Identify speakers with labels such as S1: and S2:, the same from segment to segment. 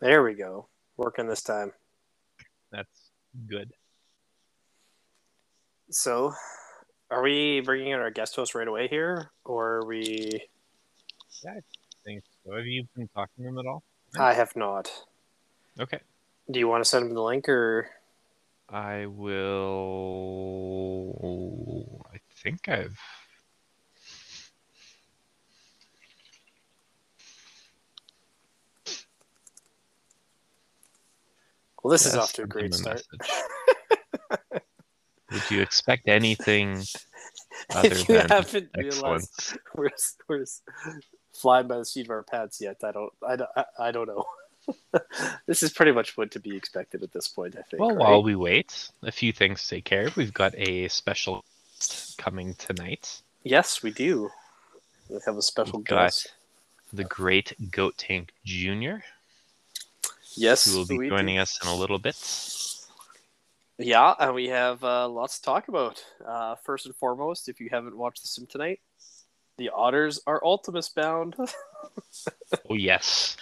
S1: There we go. Working this time.
S2: That's good.
S1: So, are we bringing in our guest host right away here, or are we?
S2: Yeah, I think so. Have you been talking to him at all?
S1: I have not.
S2: Okay.
S1: Do you want to send him the link, or
S2: I will. I think I've.
S1: Well, this is off to a great start.
S2: Would you expect anything other
S1: if you
S2: than
S1: haven't realized, we're we're flying by the seat of our pants yet. I don't. I don't. I, don't know. this is pretty much what to be expected at this point. I think.
S2: Well,
S1: right?
S2: while we wait, a few things to take care of. We've got a special guest coming tonight.
S1: yes, we do. We have a special
S2: We've
S1: guest.
S2: The great Goat Tank Jr.,
S1: Yes,
S2: who will be
S1: we do.
S2: joining us in a little bit.
S1: Yeah, and we have uh, lots to talk about. Uh, first and foremost, if you haven't watched the sim tonight, the Otters are Ultimus bound.
S2: Oh, yes.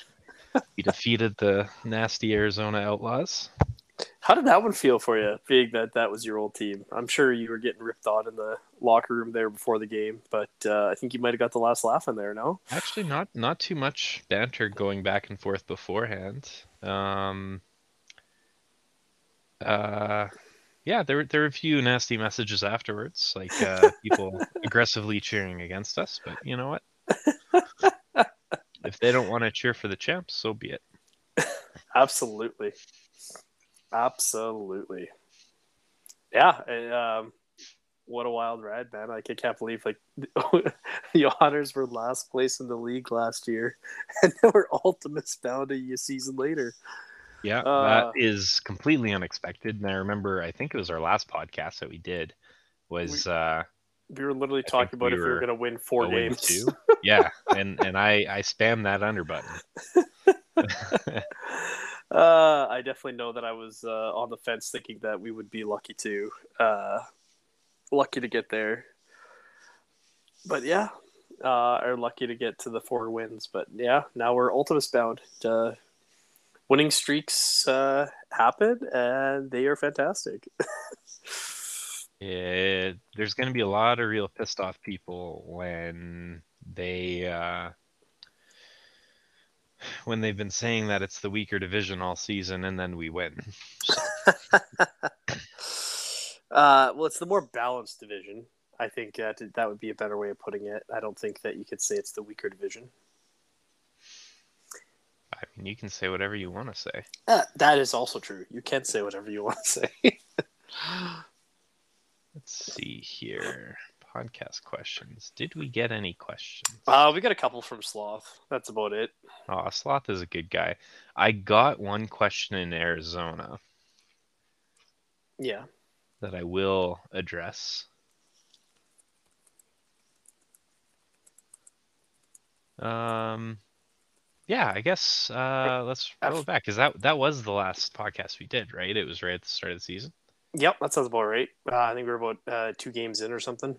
S2: We defeated the nasty Arizona Outlaws.
S1: How did that one feel for you, being that that was your old team? I'm sure you were getting ripped on in the locker room there before the game, but uh, I think you might have got the last laugh in there, no?
S2: Actually, not not too much banter going back and forth beforehand. Um, uh, yeah, there were- there were a few nasty messages afterwards, like uh, people aggressively cheering against us. But you know what? if they don't want to cheer for the champs, so be it.
S1: Absolutely. Absolutely. Yeah. and, um, what a wild ride, man. Like, I can't believe, like, the Otters were last place in the league last year, and they were Ultimus bound a season later.
S2: Yeah,
S1: Uh,
S2: that is completely unexpected. And I remember, I think it was our last podcast that we did was uh,
S1: We were literally
S2: I
S1: talking about
S2: we
S1: if we were going to win four
S2: 0
S1: games.
S2: 2. yeah, and and I I spam that under button.
S1: Uh, I definitely know that I was uh, on the fence, thinking that we would be lucky to, uh, lucky to get there. But yeah, uh, are lucky to get to the four wins. But yeah, now we're Ultimus bound. Uh, winning streaks uh, happen, and they are fantastic.
S2: Yeah, there's going to be a lot of real pissed off people when they uh, when they've been saying that it's the weaker division all season and then we win.
S1: Uh, well, it's the more balanced division. I think that that would be a better way of putting it. I don't think that you could say it's the weaker division.
S2: I mean, you can say whatever you want to say.
S1: Uh, that is also true. You can say whatever you want to say.
S2: Let's see here. Podcast questions. Did we get any questions?
S1: uh, we got a couple from Sloth. That's about it.
S2: Oh, Sloth is a good guy. I got one question in Arizona
S1: Yeah.
S2: that I will address. Um, yeah, I guess uh, let's roll it back because that that was the last podcast we did, right? It was right at the start of the season.
S1: Yep, that sounds about right. Uh, I think we're about uh, two games in or something.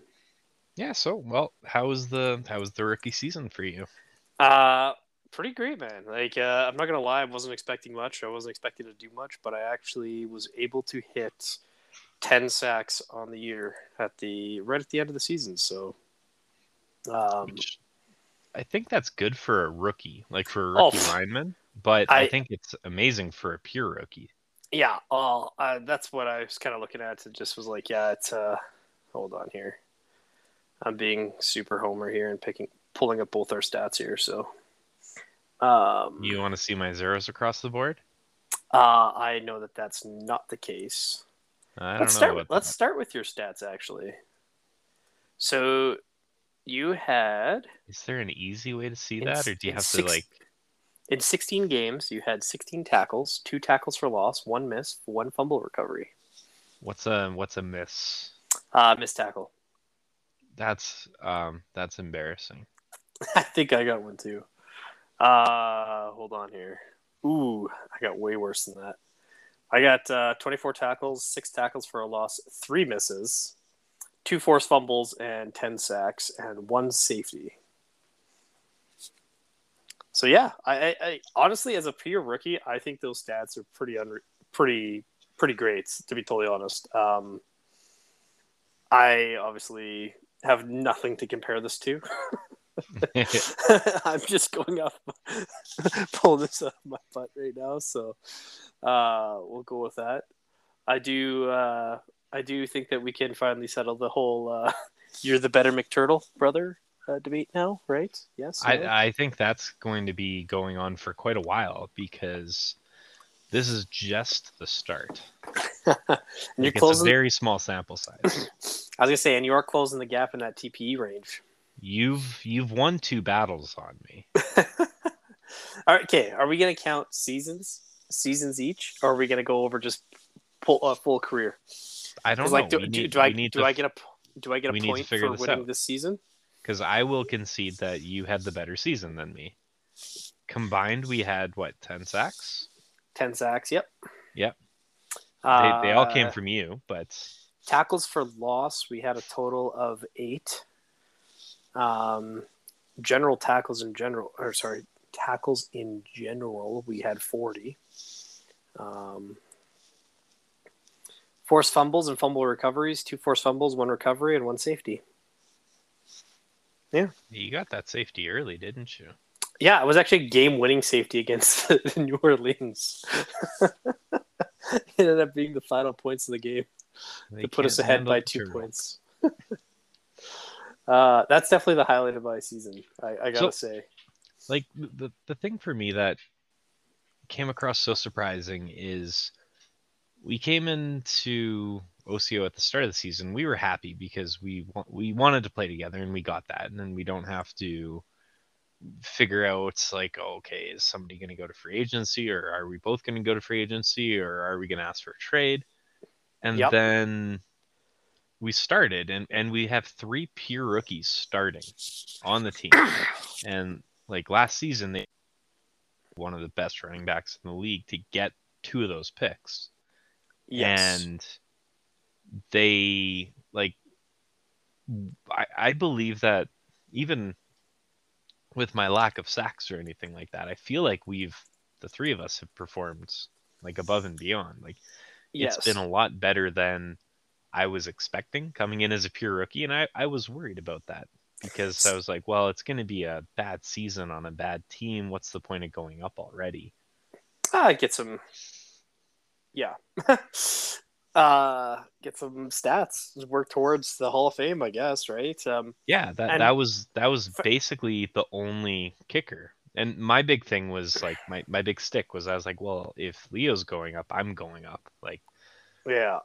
S2: Yeah. So, well, how was the how was the rookie season for you?
S1: Uh, pretty great, man. Like, uh, I'm not gonna lie, I wasn't expecting much. I wasn't expecting to do much, but I actually was able to hit ten sacks on the year at the right at the end of the season. So, um,
S2: Which I think that's good for a rookie, like for a
S1: Oh,
S2: rookie
S1: pff.
S2: lineman. But I,
S1: I-
S2: think it's amazing for a pure rookie.
S1: yeah, uh, uh, that's what I was kind of looking at. It just was like, yeah, it's. Uh, hold on here. I'm being super homer here and picking, pulling up both our stats here. So, um,
S2: You want to see my zeros across the board?
S1: Uh, I know that that's not the case.
S2: I don't
S1: let's
S2: know.
S1: start.
S2: about
S1: let's start with your stats actually. So, you had
S2: Is there an easy way to see
S1: In
S2: that, or do you have to like?
S1: in 16 games, you had 16 tackles, two tackles for loss, one miss, one fumble recovery,
S2: What's a what's a miss?
S1: uh, missed tackle.
S2: That's um that's embarrassing.
S1: I think I got one too. Uh, hold on here. Ooh, I got way worse than that. I got uh, 24 tackles, six tackles for a loss, three misses, two forced fumbles, and 10 sacks, and one safety. So yeah, I, I, I honestly, as a pure rookie, I think those stats are pretty unre- pretty pretty great. To be totally honest, um, I obviously have nothing to compare this to. I'm just going off, pulling this out of my butt right now. So uh, we'll go with that. I do. Uh, I do think that we can finally settle the whole uh, "you're the better McTurtle brother" uh, debate now, right? Yes. no?
S2: I, I think that's going to be going on for quite a while because this is just the start.
S1: and you're
S2: Like, a
S1: closing.
S2: very small sample size.
S1: I was gonna say, and you are closing the gap in that TPE range.
S2: You've you've won two battles on me.
S1: Right, okay. Are we gonna count seasons, seasons each, or are we gonna go over just full, uh, full career?
S2: I don't know.
S1: like, do,
S2: need,
S1: do I do
S2: to
S1: I get a do I get a
S2: we need to
S1: point for
S2: this
S1: winning
S2: out.
S1: this season?
S2: because I will concede that you had the better season than me. Combined, we had what ten sacks.
S1: Ten sacks. Yep.
S2: Yep.
S1: Uh,
S2: They, they all came from you, but
S1: tackles for loss. We had a total of eight. Um, general tackles in general, or sorry, tackles in general, we had forty. Um, forced fumbles and fumble recoveries, two forced fumbles, one recovery, and one safety. Yeah.
S2: You got that safety early, didn't you?
S1: Yeah, it was actually game-winning safety against the New Orleans. it ended up being the final points of the game.
S2: They
S1: to put us ahead by two
S2: turtle.
S1: points. uh, that's definitely the highlight of my season. I, I gotta
S2: So-
S1: say.
S2: Like the the thing for me that came across so surprising is we came into OCO at the start of the season. We were happy because we we wanted to play together and we got that, and then we don't have to figure out like okay is somebody going to go to free agency or are we both going to go to free agency or are we going to ask for a trade and
S1: Yep.
S2: then we started and and we have three pure rookies starting on the team and like last season they one of the best running backs in the league to get two of those picks
S1: Yes.
S2: and they like I, I believe that even with my lack of sacks or anything like that i feel like we've the three of us have performed like above and beyond like
S1: yes.
S2: it's been a lot better than i was expecting coming in as a pure rookie and i, I was worried about that because i was like well it's going to be a bad season on a bad team what's the point of going up already
S1: Ah, get some. Yeah. uh, get some stats. Work towards the Hall of Fame, I guess. Right. Um.
S2: Yeah, that that was that was
S1: For-
S2: basically the only kicker. And my big thing was like my, my big stick was I was like, well, if Leo's going up, I'm going up. Like
S1: Yeah.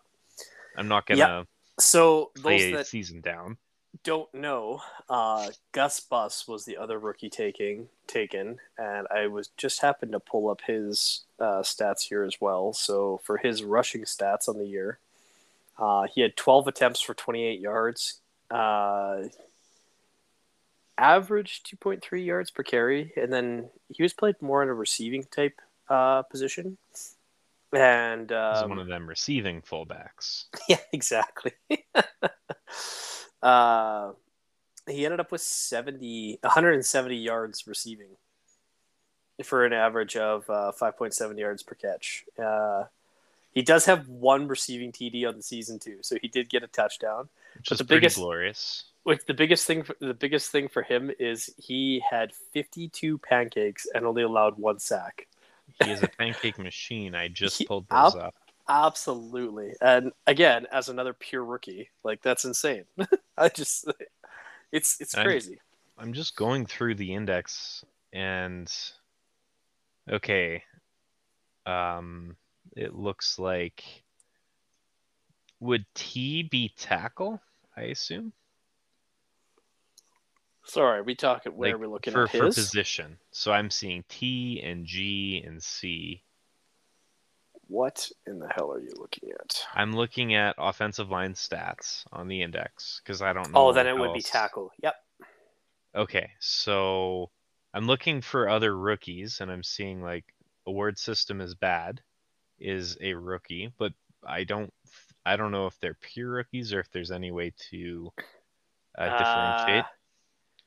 S2: I'm not gonna
S1: Yeah, So
S2: play a
S1: that
S2: season down.
S1: Don't know, uh, Gus Bus was the other rookie taking taken, and I was just happened to pull up his uh, stats here as well. So for his rushing stats on the year, uh, he had 12 attempts for 28 yards, uh, average 2.3 yards per carry, and then he was played more in a receiving type uh, position. And
S2: He's
S1: um,
S2: one of them receiving fullbacks.
S1: yeah, exactly. uh, he ended up with 70, 170 yards receiving for an average of uh, 5.7 yards per catch. Uh, he does have one receiving TD on the season too, so he did get a touchdown.
S2: Which
S1: But
S2: is
S1: the biggest-
S2: glorious.
S1: Like the biggest thing, for, the biggest thing for him is he had 52 pancakes and only allowed one sack.
S2: He is a pancake machine. I just
S1: He-
S2: pulled those up.
S1: Absolutely. And again, as another pure rookie, like that's insane. I just it's it's
S2: I'm-
S1: crazy.
S2: I'm just going through the index and okay. Um it looks like would T be tackle, I assume?
S1: Sorry, we talking where
S2: Like,
S1: are we looking
S2: for,
S1: at
S2: for position. So I'm seeing T and G and C.
S1: What in the hell are you looking at?
S2: I'm looking at offensive line stats on the index because I don't know.
S1: Oh, then it
S2: how
S1: would be tackle. Yep.
S2: Okay, so I'm looking for other rookies, and I'm seeing like award system is bad, is a rookie, but I don't, I don't know if they're pure rookies or if there's any way to uh, differentiate.
S1: Uh,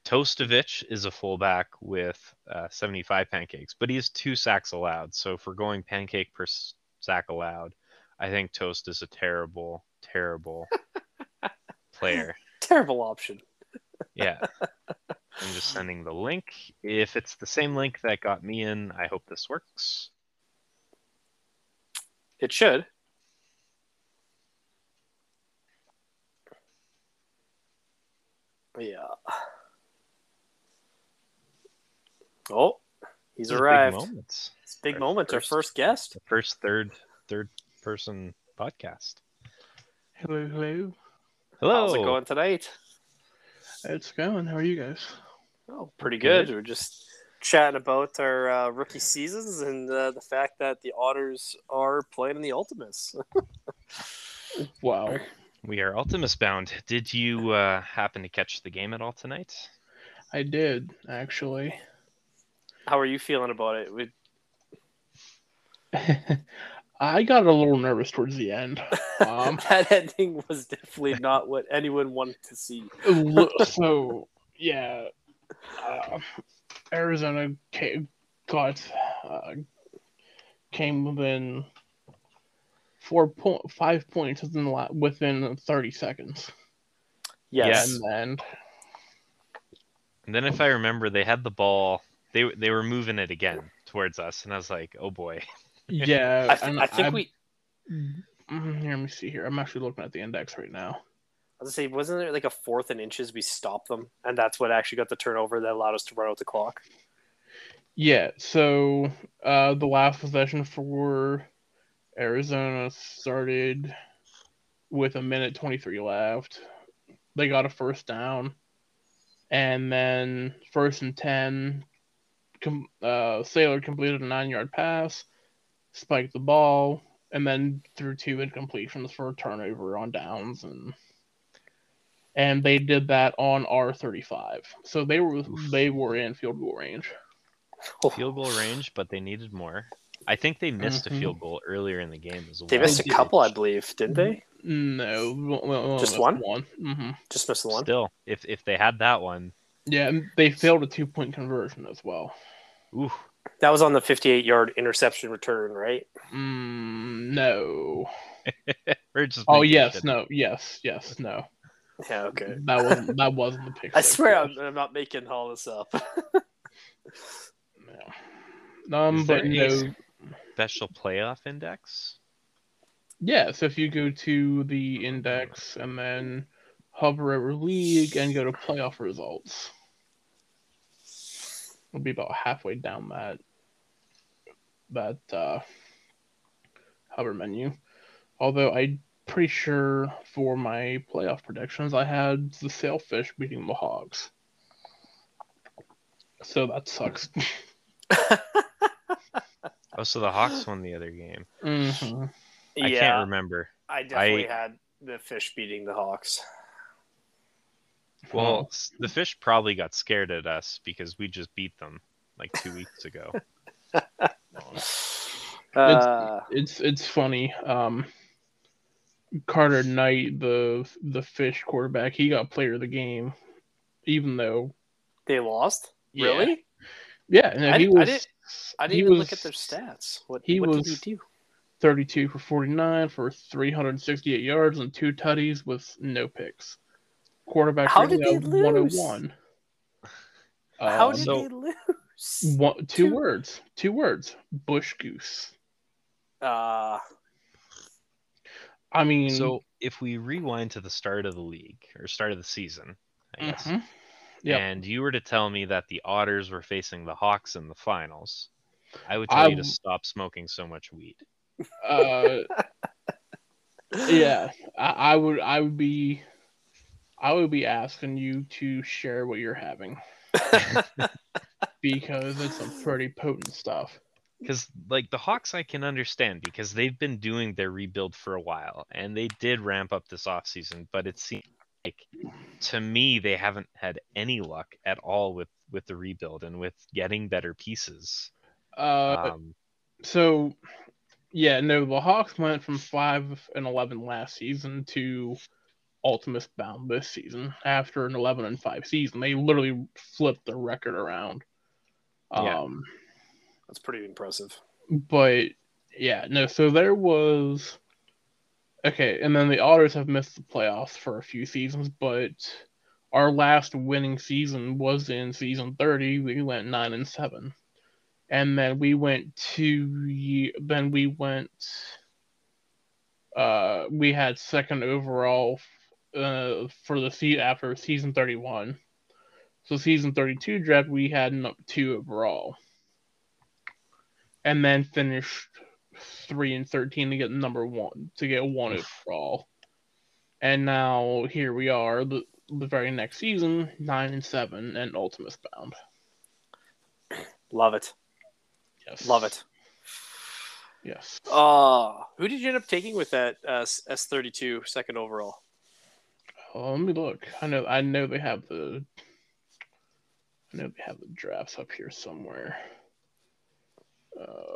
S2: Tostovich is a fullback with uh, 75 pancakes, but he has two sacks allowed. So if we're going pancake per s- sack allowed, I think Toast is a terrible, terrible player.
S1: Terrible option.
S2: Yeah. I'm just sending the link. If it's the same link that got me in, I hope this works.
S1: It should. Yeah. Oh, he's
S2: big
S1: arrived.
S2: moments.
S1: It's a big
S2: Our
S1: moment. Our
S2: first-
S1: first guest.
S2: The first third third person podcast.
S3: Hello, hello.
S2: Hello.
S1: How's it going tonight?
S3: It's going. How are you guys?
S1: Oh, pretty
S2: Good.
S1: good. We're just chatting about our uh, rookie seasons and uh, the fact that the Otters are playing in the Ultimates.
S3: Wow.
S2: We are Ultimus bound. Did you uh, happen to catch the game at all tonight?
S3: I did actually.
S1: How are you feeling about it? We,
S3: I got a little nervous towards the end. Um,
S1: that ending was definitely not what anyone wanted to see.
S3: So yeah, uh, Arizona came, got uh, came within four point five points within la- within thirty seconds,
S1: Yes.
S3: and then
S2: And then, if I remember, they had the ball. They they were moving it again towards us, and I was like, "Oh boy!"
S3: Yeah,
S1: I, th- I think
S3: I-
S1: we.
S3: Mm, Here, let me see here. I'm actually looking at the index right now.
S1: I was gonna say, wasn't there like a fourth and inches? We stopped them, and that's what actually got the turnover that allowed us to run out the clock.
S3: Yeah, so uh, the last possession for Arizona started with a minute 23 left. They got a first down. And then first and 10, com- uh, Sailor completed a nine yard pass, spiked the ball, and then threw two incompletions for a turnover on downs. And and they did that on R35. So they were
S2: Oof.
S3: they were in field goal range.
S2: Field goal range, but they needed more. I think they missed
S3: Mhm.
S2: a field goal earlier in the game as well.
S1: They missed a couple, I believe, didn't they?
S3: No, well, well,
S1: Just
S3: that's
S1: one?
S3: One. hmm
S1: Just missed the one.
S2: Still, if if they had that one,
S3: Yeah, they failed a two point conversion as well.
S2: ooh,
S1: That was on the 58 yard interception return, right?
S3: Mm, no.
S2: we're just
S3: Oh yes,
S2: shit.
S3: no, yes, yes, no.
S1: Yeah. Okay.
S3: That wasn't that wasn't the pick.
S1: I swear. I'm, I'm not making all this up.
S3: No. Um,
S2: Is
S3: but
S2: there
S3: no,
S2: special playoff index.
S3: yeah. So if you go to the index and then hover over league and go to playoff results, it'll be about halfway down that that uh, hover menu. Although I'm pretty sure for my playoff predictions, I had the Sailfish beating the Hawks. So that sucks.
S2: Oh, so the Hawks won the other game.
S3: hmm
S2: I
S1: yeah,
S2: can't remember.
S1: I definitely
S2: I-
S1: had the fish beating the Hawks.
S2: Well, s- the fish probably got scared at us because we just beat them like two weeks ago.
S1: Uh,
S3: it's it's funny. Um, Carter Knight, the the fish quarterback, he got player of the game, even though
S1: they lost.
S3: Yeah.
S1: Really?
S3: yeah, no,
S1: I-
S3: he
S1: I
S3: was.
S1: didn't- I didn't
S3: he
S1: even
S3: was
S1: look at their stats. What,
S3: he
S1: what
S3: was-
S1: did he do?
S3: 32 for 49 for 368 yards and two tutties with no picks. Quarterback
S1: How
S3: rating
S1: did
S3: of
S1: they lose?
S3: 101.
S1: How
S3: Um,
S1: did
S2: so-
S1: they lose?
S3: one, two
S1: two-
S3: words. Two words. Bush goose.
S1: Uh,
S3: I mean,
S2: So if we rewind to the start of the league or start of the season, I guess,
S3: mhm. Yep.
S2: and you were to tell me that the Otters were facing the Hawks in the finals, I would tell you to stop smoking so much weed.
S3: uh, yeah, I, I would. I would be. I would be asking you to share what you're having because it's some pretty potent stuff.
S2: Because like the Hawks, I can understand because they've been doing their rebuild for a while, and they did ramp up this offseason, but it seems like to me they haven't had any luck at all with with the rebuild and with getting better pieces.
S3: Uh,
S2: Um,
S3: So, yeah, no, the Hawks went from five and eleven last season to Ultimus Bound this season after an 11 and 5 season. They literally flipped the record around.
S2: Yeah.
S3: Um,
S1: That's pretty impressive.
S3: but yeah, no. So there was okay, and then the Otters have missed the playoffs for a few seasons, but our last winning season was in season thirty. We went nine and seven, and then we went two. Ye- then we went. Uh, we had second overall uh, for the seat after season thirty one. So season thirty two draft we had number two overall and then finished three and thirteen to get number one to get one overall. And now here we are, the, the very next season, nine and seven, and Ultimus Bound.
S1: Love it.
S3: Yes,
S1: Love it.
S3: Yes,
S1: Uh, who did you end up taking with that uh, S thirty two second overall?
S3: Oh, let me look. I know, I know they have the, I know they have the drafts up here somewhere. Uh,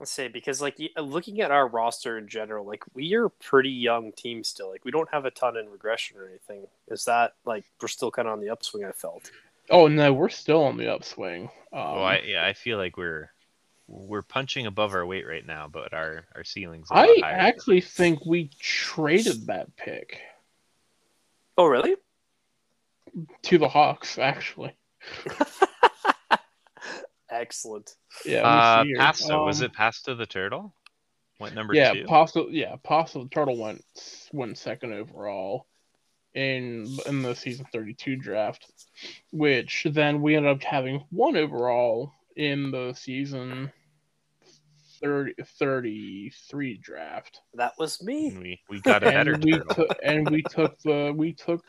S1: Let's say because like looking at our roster in general, like we are a pretty young team still. Like we don't have a ton in regression or anything. Is that like we're still kind of on the upswing? I felt.
S3: oh no, we're still on the upswing. Um,
S2: well, I, yeah, I feel like we're we're punching above our weight right now, but our our ceilings.
S3: I actually think we traded that pick
S1: Oh really?
S3: to the Hawks. Actually,
S1: Excellent.
S3: yeah.
S2: uh,
S3: let me see here.
S2: Pasta was
S3: Um,
S2: it Pasta the turtle? Went number
S3: yeah,
S2: two.
S3: Pasta. Yeah, Pasta the Turtle went went second overall in in the season thirty two draft, which then we ended up having one overall in the season 30, 33 draft.
S1: That was me.
S2: And we we got a better
S3: and we
S2: turtle.
S3: took and we took the we took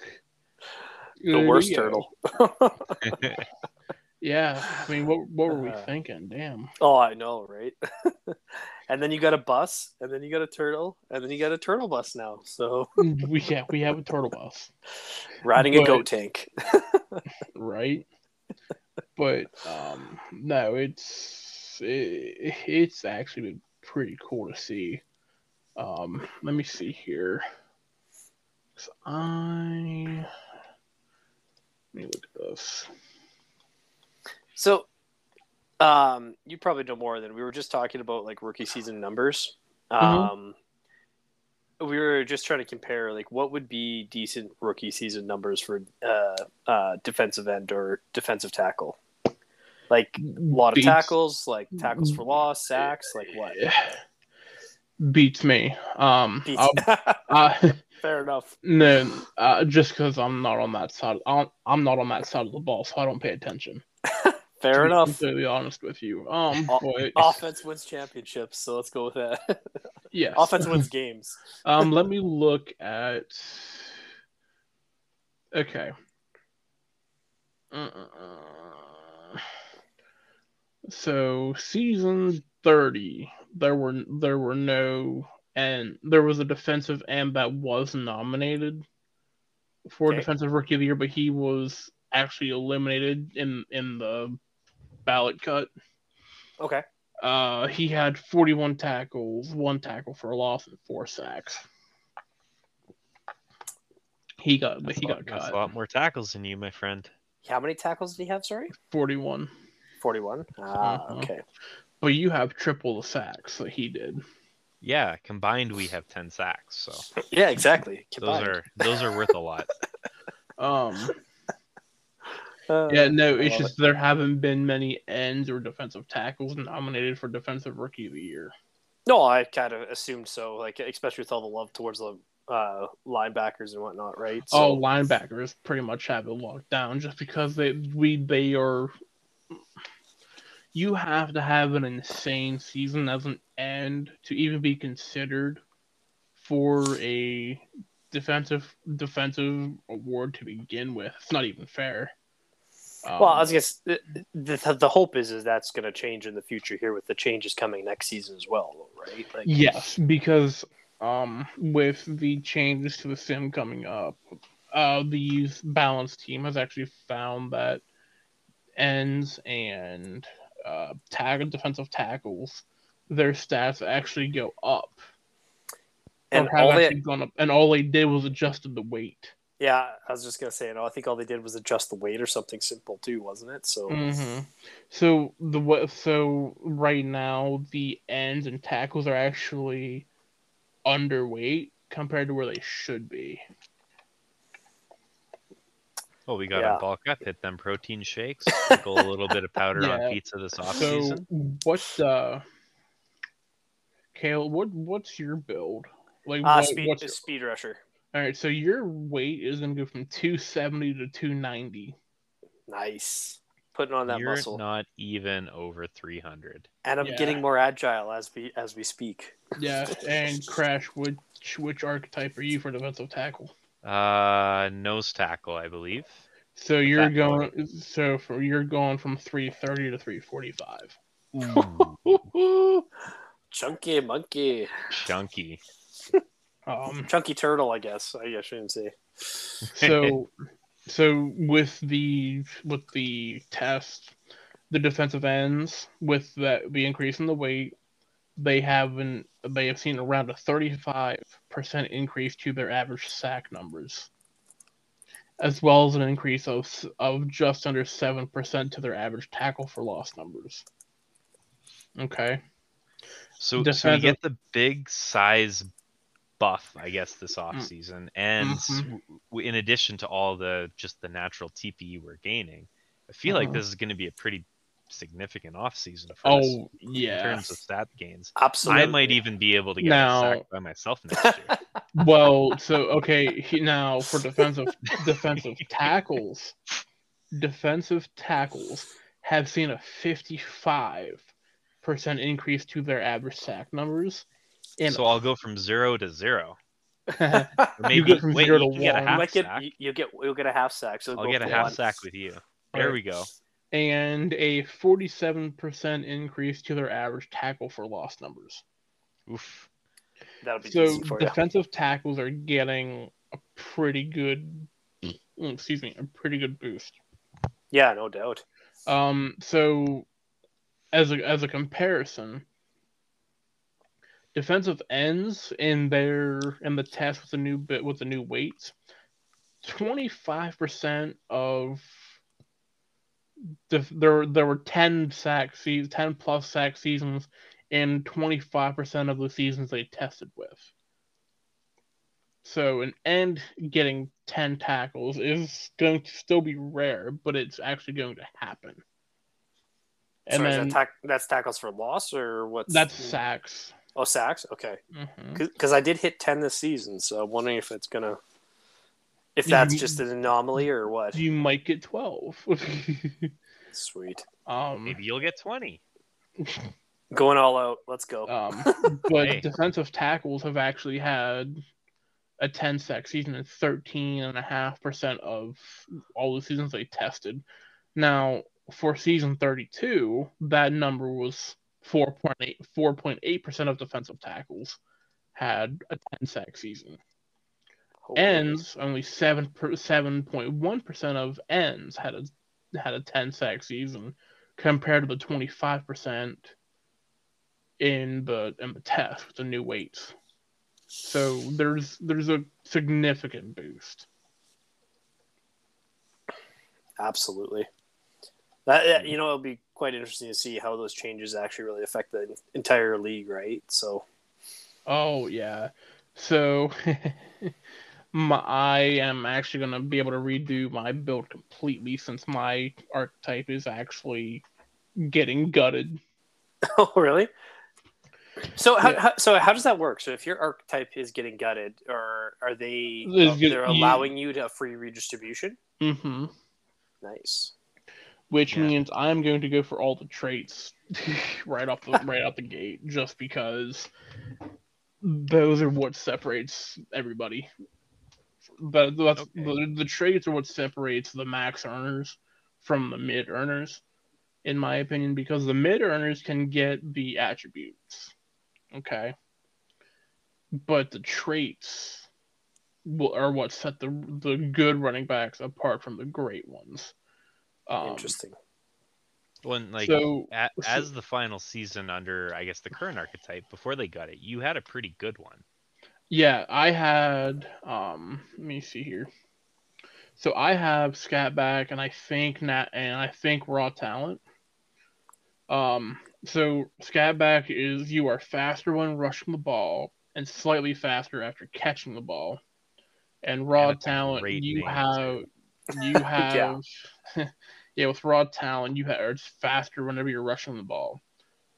S1: The
S3: uh,
S1: worst
S3: yeah.
S1: turtle.
S3: Yeah, I mean, what what were we
S1: Uh,
S3: thinking? Damn.
S1: Oh, I know, right? and then you got a bus, and then you got a turtle, and then you got a turtle bus now. So
S3: we yeah we have a turtle bus,
S1: riding a goat tank.
S3: right? But um, no, it's it, it's actually been pretty cool to see. Um, let me see here. 'Cause I let me look at this.
S1: So, um, you probably know more than we were just talking about like rookie season numbers. Um, we were just trying to compare like what would be decent rookie season numbers for uh, uh, defensive end or defensive tackle. Like a lot of
S3: Beats-
S1: tackles, like tackles for loss, sacks, like what?
S3: Beats me. Um,
S1: Beats-
S3: uh,
S1: Fair enough.
S3: no, uh, just because I'm not on that side. I'm, I'm not on that side of the ball, so I don't pay attention.
S1: Fair enough.
S3: to be. Completely honest with you. Um, but
S1: Offense wins championships, so let's go with that.
S3: yes.
S1: Offense wins games.
S3: Um, let me look at. Okay. Uh, So season thirty, there were there were no and there was a defensive end that was nominated for
S1: Okay.
S3: defensive rookie of the year, but he was actually eliminated in in the ballot cut.
S1: Okay.
S3: Uh, he had 41 tackles, one tackle for a loss, and four sacks. He got,
S2: That's
S3: he
S2: a lot-
S3: got
S2: that's
S3: cut.
S2: a lot more tackles than you, my friend.
S1: How many tackles did he have? Sorry,
S3: 41.
S1: Forty-one. Ah,
S3: Mhm.
S1: okay.
S3: But you have triple the sacks that he did.
S2: Yeah, combined we have ten sacks, so
S1: Yeah, exactly.
S2: those are those are worth a lot.
S3: Um,
S1: Uh,
S3: yeah, no, it's
S1: love
S3: just there haven't been many ends or defensive tackles nominated for defensive rookie of the year.
S1: No, I kind of assumed so. Like, especially with all the love towards the uh, linebackers and whatnot, right? So,
S3: All linebackers pretty much have it locked down just because they we they are. You have to have an insane season as an end to even be considered for a defensive defensive award to begin with. It's not even fair. Um,
S1: well, I was guess the, the the hope is is that's going to change in the future here with the changes coming next season as well, right? Like,
S3: Yes, because um, with the changes to the sim coming up, uh, the youth balance team has actually found that ends and uh, tag defensive tackles, their stats actually go up.
S1: And all they,
S3: gone up, and all they did was adjusted the weight.
S1: yeah, I was just gonna say, no, I think all they did was adjust the weight or something simple too, wasn't it? So
S3: hmm So the so right now the ends and tackles are actually underweight compared to where they should be.
S2: Well, we got
S1: Yeah.
S2: to bulk up, hit them protein shakes, sprinkle a little bit of powder
S3: Yeah.
S2: on pizza this off
S3: So
S2: season.
S3: what's uh, Kale? What what's your build? Like
S1: uh,
S3: what,
S1: speed
S3: what's
S1: speed rusher.
S3: all right? So your weight is gonna go from two seventy to two ninety.
S1: Nice. Putting on that
S2: You're
S1: muscle.
S2: not even over 300.
S1: and I'm
S3: Yeah.
S1: getting more agile as we as we speak.
S3: Yeah, and Crash, which which archetype are you for defensive tackle?
S2: Uh, nose tackle, I believe.
S3: So you're
S2: Fat
S3: going. So for you're going from three thirty to three forty five.
S1: Chunky monkey.
S2: Chunky.
S3: Um.
S1: Chunky turtle, I guess. I guess I shouldn't say.
S3: So, so with the with the test, the defensive ends with that the increase in the weight, they have been they have seen around a thirty five percent increase to their average sack numbers, as well as an increase of of just under seven percent to their average tackle for loss numbers. Okay.
S2: So, so we
S3: Defensive-
S2: get the big size buff, I guess, this
S3: Mm.
S2: off season, and
S3: Mhm.
S2: in addition to all the just the natural TPE we're gaining, I feel like
S3: Uh-huh.
S2: this is going to be a pretty significant off season for us
S3: Oh
S2: in terms of stat gains.
S1: Absolutely.
S2: I might even be able to get
S3: Now-
S2: a sack by myself next year.
S3: Well, so okay, now for defensive defensive tackles, defensive tackles have seen a 55 percent increase to their average sack numbers. And
S2: so I'll go from zero to zero. Or
S3: You
S2: maybe
S3: go from
S2: wait,
S3: zero
S2: you
S3: to
S2: can get a
S3: one.
S1: You
S2: half
S1: might get
S2: sack.
S1: you, you get you'll get a half sack. So
S2: I'll
S1: go
S2: get a
S1: for
S2: half
S1: one.
S2: sack with you. There
S3: Right.
S2: we go.
S3: And a 47 percent increase to their average tackle for loss numbers.
S2: Oof.
S1: That'll be
S3: So
S1: easy for you.
S3: defensive tackles are getting a pretty good, mm, excuse me, a pretty good boost.
S1: Yeah, no doubt.
S3: Um, so as a as a comparison, defensive ends in their in the test with the new bit with the new weights, twenty five percent of def, there there were ten sack se- ten plus sack seasons in twenty five percent of the seasons they tested with. So an end getting ten tackles is going to still be rare, but it's actually going to happen. And
S1: Sorry,
S3: then
S1: that tack- that's tackles for loss or what's
S3: that's sacks.
S1: Oh, sacks. Okay,
S3: mm-hmm.
S1: because I did hit ten this season, so I'm wondering if it's gonna, if that's
S3: You-
S1: just an anomaly or what.
S3: You might get twelve.
S1: Sweet,
S3: um,
S2: Maybe you'll get 20.
S1: going all out. Let's go.
S3: um, but
S2: Hey.
S3: defensive tackles have actually had a 10 sack season and 13.5% of all the seasons they tested. Now, for season 32, that number was 4.8 4.8% of defensive tackles had a 10 sack season.
S1: Holy-
S3: ends only seven seven point one percent of ends had a had a ten sack season compared to the twenty five percent in the in the test with the new weights. So there's there's a significant boost.
S1: Absolutely. That you know it'll be quite interesting to see how those changes actually really affect the entire league, right? So
S3: Oh yeah. So my, I am actually gonna be able to redo my build completely since my archetype is actually getting gutted.
S1: Oh, really? So how,
S3: Yeah.
S1: how so how does that work? So if your archetype is getting gutted, or are they
S3: good-
S1: they're allowing you to have free redistribution?
S3: Mm-hmm.
S1: Nice.
S3: which
S2: Yeah.
S3: means I'm going to go for all the traits right off the right out the gate, just because those are what separates everybody. But that's,
S2: Okay.
S3: the, the traits are what separates the max earners from the mid earners, in my opinion, because the mid earners can get the attributes, okay, but the traits will, are what set the the good running backs apart from the great ones. Um,
S1: Interesting.
S2: When like
S3: so
S2: a,
S3: so-
S2: as the final season under I guess the current archetype before they got it, you had a pretty good one.
S3: Yeah, I had um let me see here. So I have Scatback and I think Nat and I think Raw Talent. Um so Scatback is you are faster when rushing the ball and slightly faster after catching the ball. And Raw
S2: And
S3: Talent you have you have yeah. with Raw Talent you have it's faster whenever you're rushing the ball.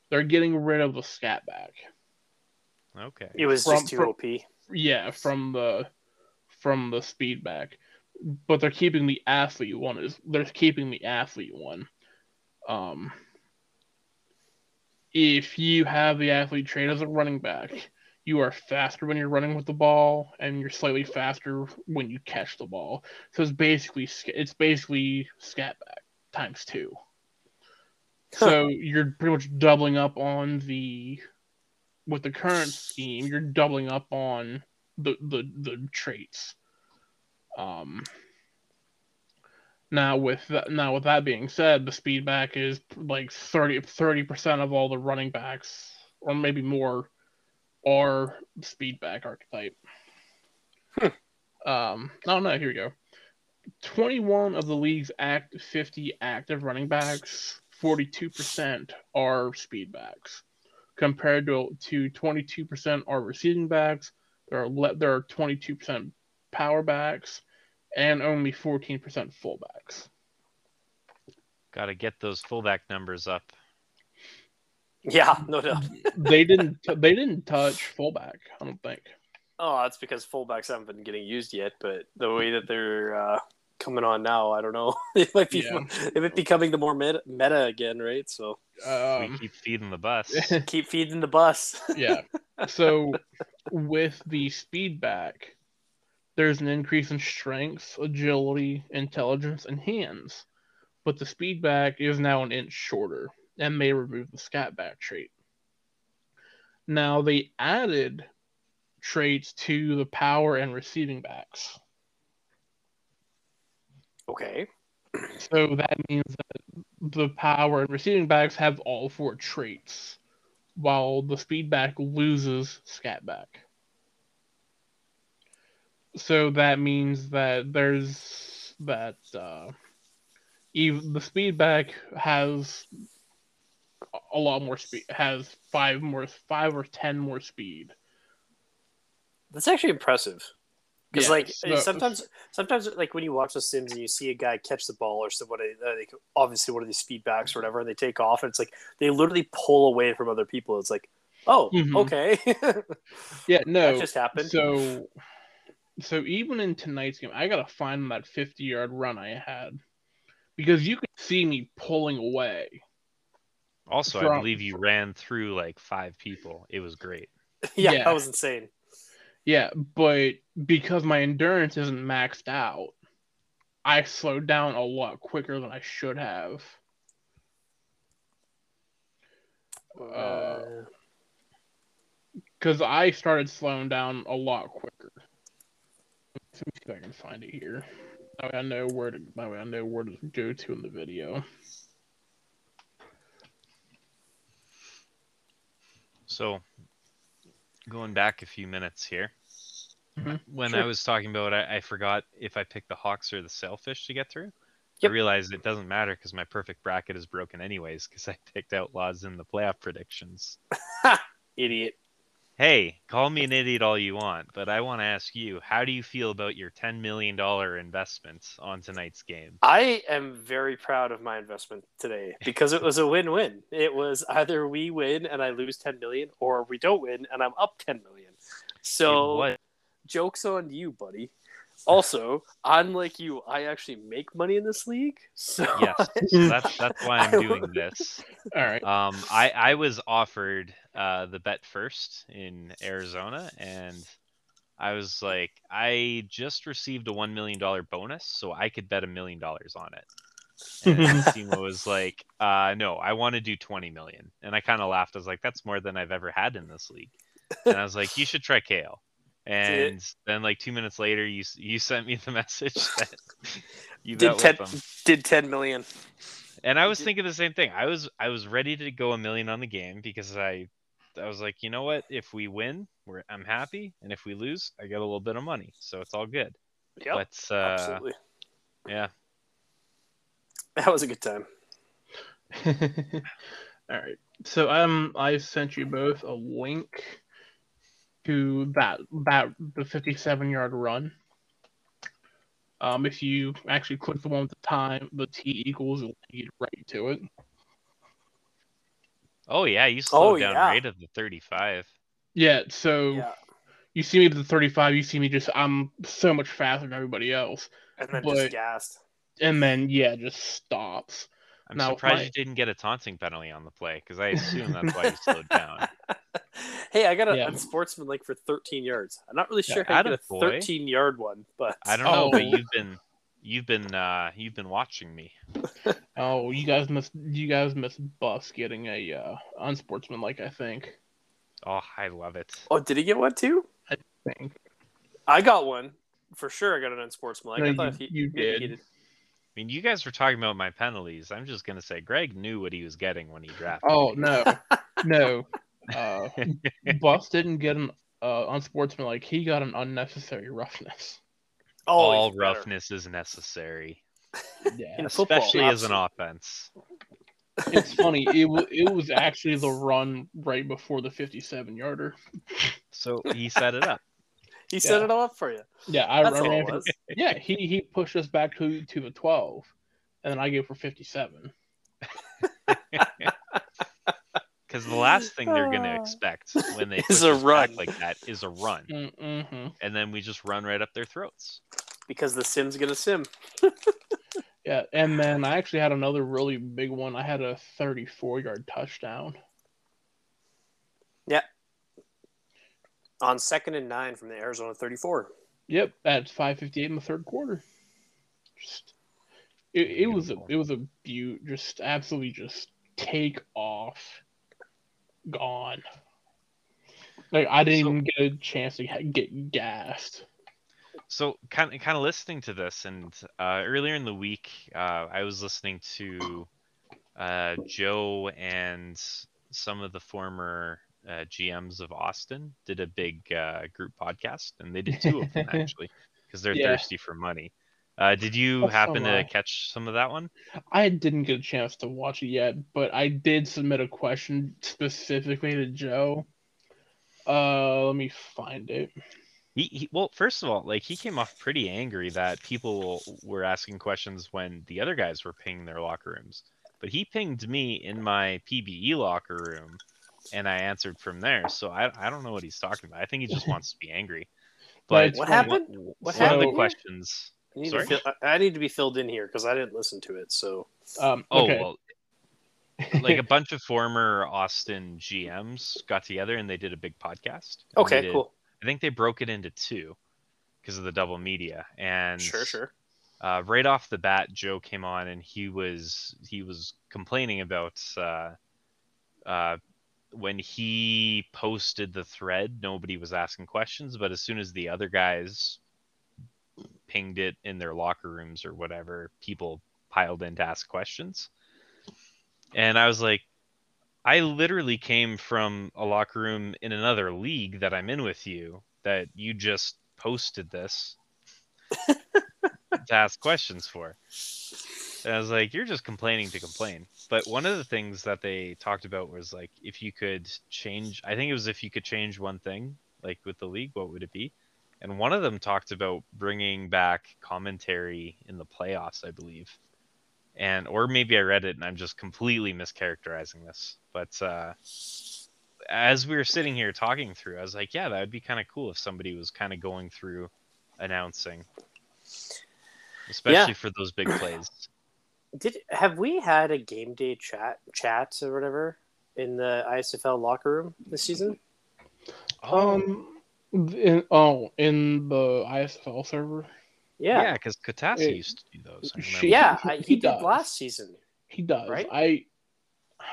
S3: They're getting rid of the Scatback.
S2: Okay.
S1: It was
S3: From-
S1: just too
S3: from-
S1: OP.
S3: Yeah, from the from the speed back. But they're keeping the athlete one is they're keeping the athlete one. Um if you have the athlete trait as a running back, you are faster when you're running with the ball and you're slightly faster when you catch the ball. So it's basically it's basically scat back times 2. So you're pretty much doubling up on the with the current scheme, you're doubling up on the the, the traits. Um, now with that, now with that being said, the speed back is like 30 percent of all the running backs, or maybe more, are speed back archetype. um, oh no, here we go. 21 of the league's act 50 active running backs, 42% are speed backs compared to to 22% are receiving backs. There are le- there are 22% power backs and only 14% fullbacks.
S2: Got to get those fullback numbers up.
S1: Yeah, no doubt.
S3: they didn't they didn't touch fullback. I don't think.
S1: Oh, that's because fullbacks haven't been getting used yet. But the way that they're uh, coming on now, I don't know. it might be
S3: Yeah.
S1: it might be becoming the more meta, meta again, right? So
S2: we
S3: Um,
S2: keep feeding the bus.
S1: keep feeding the bus.
S3: yeah. So with the speed back, there's an increase in strength, agility, intelligence, and hands. But the speed back is now an inch shorter and may remove the scat back trait. Now they added traits to the power and receiving backs.
S1: Okay.
S3: So that means that the power and receiving backs have all four traits, while the speed back loses scat back. So that means that there's that uh, even the speed back has a lot more speed, has five more, five or ten more speed.
S1: That's actually impressive. Because
S3: Yeah,
S1: like
S3: so-
S1: sometimes, sometimes like when you watch the Sims and you see a guy catch the ball or somebody, uh, like obviously one of these speed backs or whatever, and they take off, and it's like they literally pull away from other people. It's like, oh,
S3: Mhm.
S1: okay,
S3: Yeah, no,
S1: that just happened.
S3: So, so even in tonight's game, I gotta find that fifty-yard run I had because you could see me pulling away.
S2: Also, I believe you ran through like five people. It was great.
S1: yeah,
S3: yeah.
S1: that was insane.
S3: Yeah, but because my endurance isn't maxed out, I slowed down a lot quicker than I should have. Uh, Because I started slowing down a lot quicker. Let me see if I can find it here. That way I know where to. That way I know where to go to in the video.
S2: So, going back a few minutes here,
S3: Mhm.
S2: when
S1: Sure.
S2: I was talking about, I, I forgot if I picked the Hawks or the Sailfish to get through.
S1: Yep.
S2: I realized it doesn't matter because my perfect bracket is broken anyways because I picked Outlaws in the playoff predictions.
S1: Idiot.
S2: Hey, call me an idiot all you want, but I want to ask you, how do you feel about your $10 million investment on tonight's game?
S1: I am very proud of my investment today because it was a win-win. It was either we win and I lose 10 million or we don't win and I'm up 10 million. So jokes on you, buddy. Also, unlike you, I actually make money in this league. So
S2: Yes, so that's that's why I'm
S1: I
S2: doing
S1: will-
S2: this.
S3: All right.
S2: Um, I I was offered uh, the bet first in Arizona, and I was like, I just received a one million dollar bonus, so I could bet a million dollars on it. And Simo was like, uh, no, I want to do twenty million, and I kind of laughed. I was like, that's more than I've ever had in this league, and I was like, you should try Kale. And then like two minutes later, you you sent me the message that you
S1: did 10,
S2: with
S1: did 10 million.
S2: And I was
S1: Did-
S2: thinking the same thing. I was I was ready to go a million on the game because I I was like, you know what? If we win, we're I'm happy, and if we lose, I get a little bit of money, so it's all good.
S1: Yep,
S2: but uh,
S1: absolutely.
S2: yeah,
S1: That was a good time.
S3: All right. So um, I sent you both a link to that that the 57 yard run. Um, if you actually click the one with the time, the T equals, it'll lead right to it.
S2: Oh yeah, you slowed
S1: Oh,
S2: down
S1: yeah.
S2: right at the 35.
S3: Yeah. So
S1: Yeah,
S3: you see me to the 35. You see me just I'm so much faster than everybody else,
S1: and then
S3: But-
S1: just gassed.
S3: and then yeah, just stops.
S2: I'm
S3: Now,
S2: surprised
S3: my-
S2: you didn't get a taunting penalty on the play because I assume that's why you slowed down.
S1: hey, I got a
S3: Yeah.
S1: unsportsmanlike for 13 yards. I'm not really
S2: Yeah,
S1: sure how to get a 13 yard one, but
S2: I don't know, but
S3: Oh.
S2: you've been you've been uh you've been watching me.
S3: Oh, you guys must you guys must bust getting a uh, unsportsmanlike. I think.
S2: Oh, I love it.
S1: Oh, did he get one too?
S3: I think.
S1: I got one for sure. I got an unsportsmanlike.
S3: No,
S1: I thought
S3: you-
S1: he,
S3: you
S1: maybe he
S3: did.
S2: I mean, you guys were talking about my penalties. I'm just gonna say Greg knew what he was getting when he drafted.
S3: Oh
S2: me.
S3: no, no. Uh, Bus didn't get an uh, unsportsmanlike. He got an unnecessary roughness.
S1: Oh,
S2: All
S1: even better.
S2: roughness is necessary,
S3: Yeah,
S1: In
S2: especially as an offense.
S3: it's funny. It was it was actually the run right before the fifty-seven yarder.
S2: So he set it up.
S1: He set it all up for you.
S3: Yeah, I
S1: That's all
S3: ran
S1: it was.
S3: Yeah, he he pushed us back to to the twelve, and then I gave for fifty-seven.
S2: Because the last thing they're gonna
S1: Ah.
S2: expect when they
S1: Is a
S2: back
S1: run.
S2: like that is a run,
S3: Mm-hmm.
S2: and then we just run right up their throats.
S1: Because the sim's gonna sim.
S3: Yeah, and then I actually had another really big one. I had a thirty-four-yard touchdown.
S1: Yeah, on second and nine from the Arizona 34.
S3: Yep, at five fifty eight in the third quarter. Just it, it was a it was a beaut. Just absolutely just take off, gone. Like I didn't
S2: So-
S3: even get a chance to get gassed.
S2: So kind of kind of listening to this, and uh, earlier in the week, uh, I was listening to uh, Joe and some of the former uh, GMs of Austin did a big uh, group podcast, and they did two of them actually because they're
S3: Yeah.
S2: thirsty for money. Uh, did you
S3: so
S2: happen
S3: am
S2: to catch some of that one?
S3: I didn't get a chance to watch it yet, but I did submit a question specifically to Joe. Uh, let me find it.
S2: He, he well, first of all, like he came off pretty angry that people were asking questions when the other guys were pinging their locker rooms. But he pinged me in my PBE locker room, and I answered from there. So I, I don't know what he's talking about. I think he just wants to be angry. But
S3: It's
S1: What happened?
S2: One,
S1: What
S2: one of
S3: happened
S2: the
S3: here?
S2: questions.
S1: I need,
S2: Sorry?
S1: to fill, I I need to be filled in here because I didn't listen to it. So
S3: Um,
S2: Oh well, like a bunch of former Austin GMs got together and they did a big podcast.
S1: Okay,
S2: did-
S1: cool.
S2: I think they broke it into two because of the double media. And
S1: Sure, sure.
S2: uh, right off the bat, Joe came on and he was he was complaining about uh, uh, when he posted the thread, nobody was asking questions, but as soon as the other guys pinged it in their locker rooms or whatever, people piled in to ask questions. And I was like, I literally came from a locker room in another league that I'm in with you that you just posted this to ask questions for. And I was like, you're just complaining to complain. But one of the things that they talked about was like, if you could change, I think it was if you could change one thing, like with the league, what would it be? And one of them talked about bringing back commentary in the playoffs, I believe. And, or maybe I read it and I'm just completely mischaracterizing this. But, uh, as we were sitting here talking through, I was like, yeah, that would be kind of cool if somebody was kind of going through announcing, especially for those big plays.
S1: Did have we had a game day chat chat or whatever in the ISFL locker room this season?
S3: Um, in, oh, in the ISFL server,
S2: yeah,
S1: Yeah,
S2: because Katasi
S3: It-
S2: used to do those. I
S3: she-
S1: yeah,
S3: He- he
S1: he did
S3: does.
S1: last season.
S3: he does.
S1: Right?
S3: I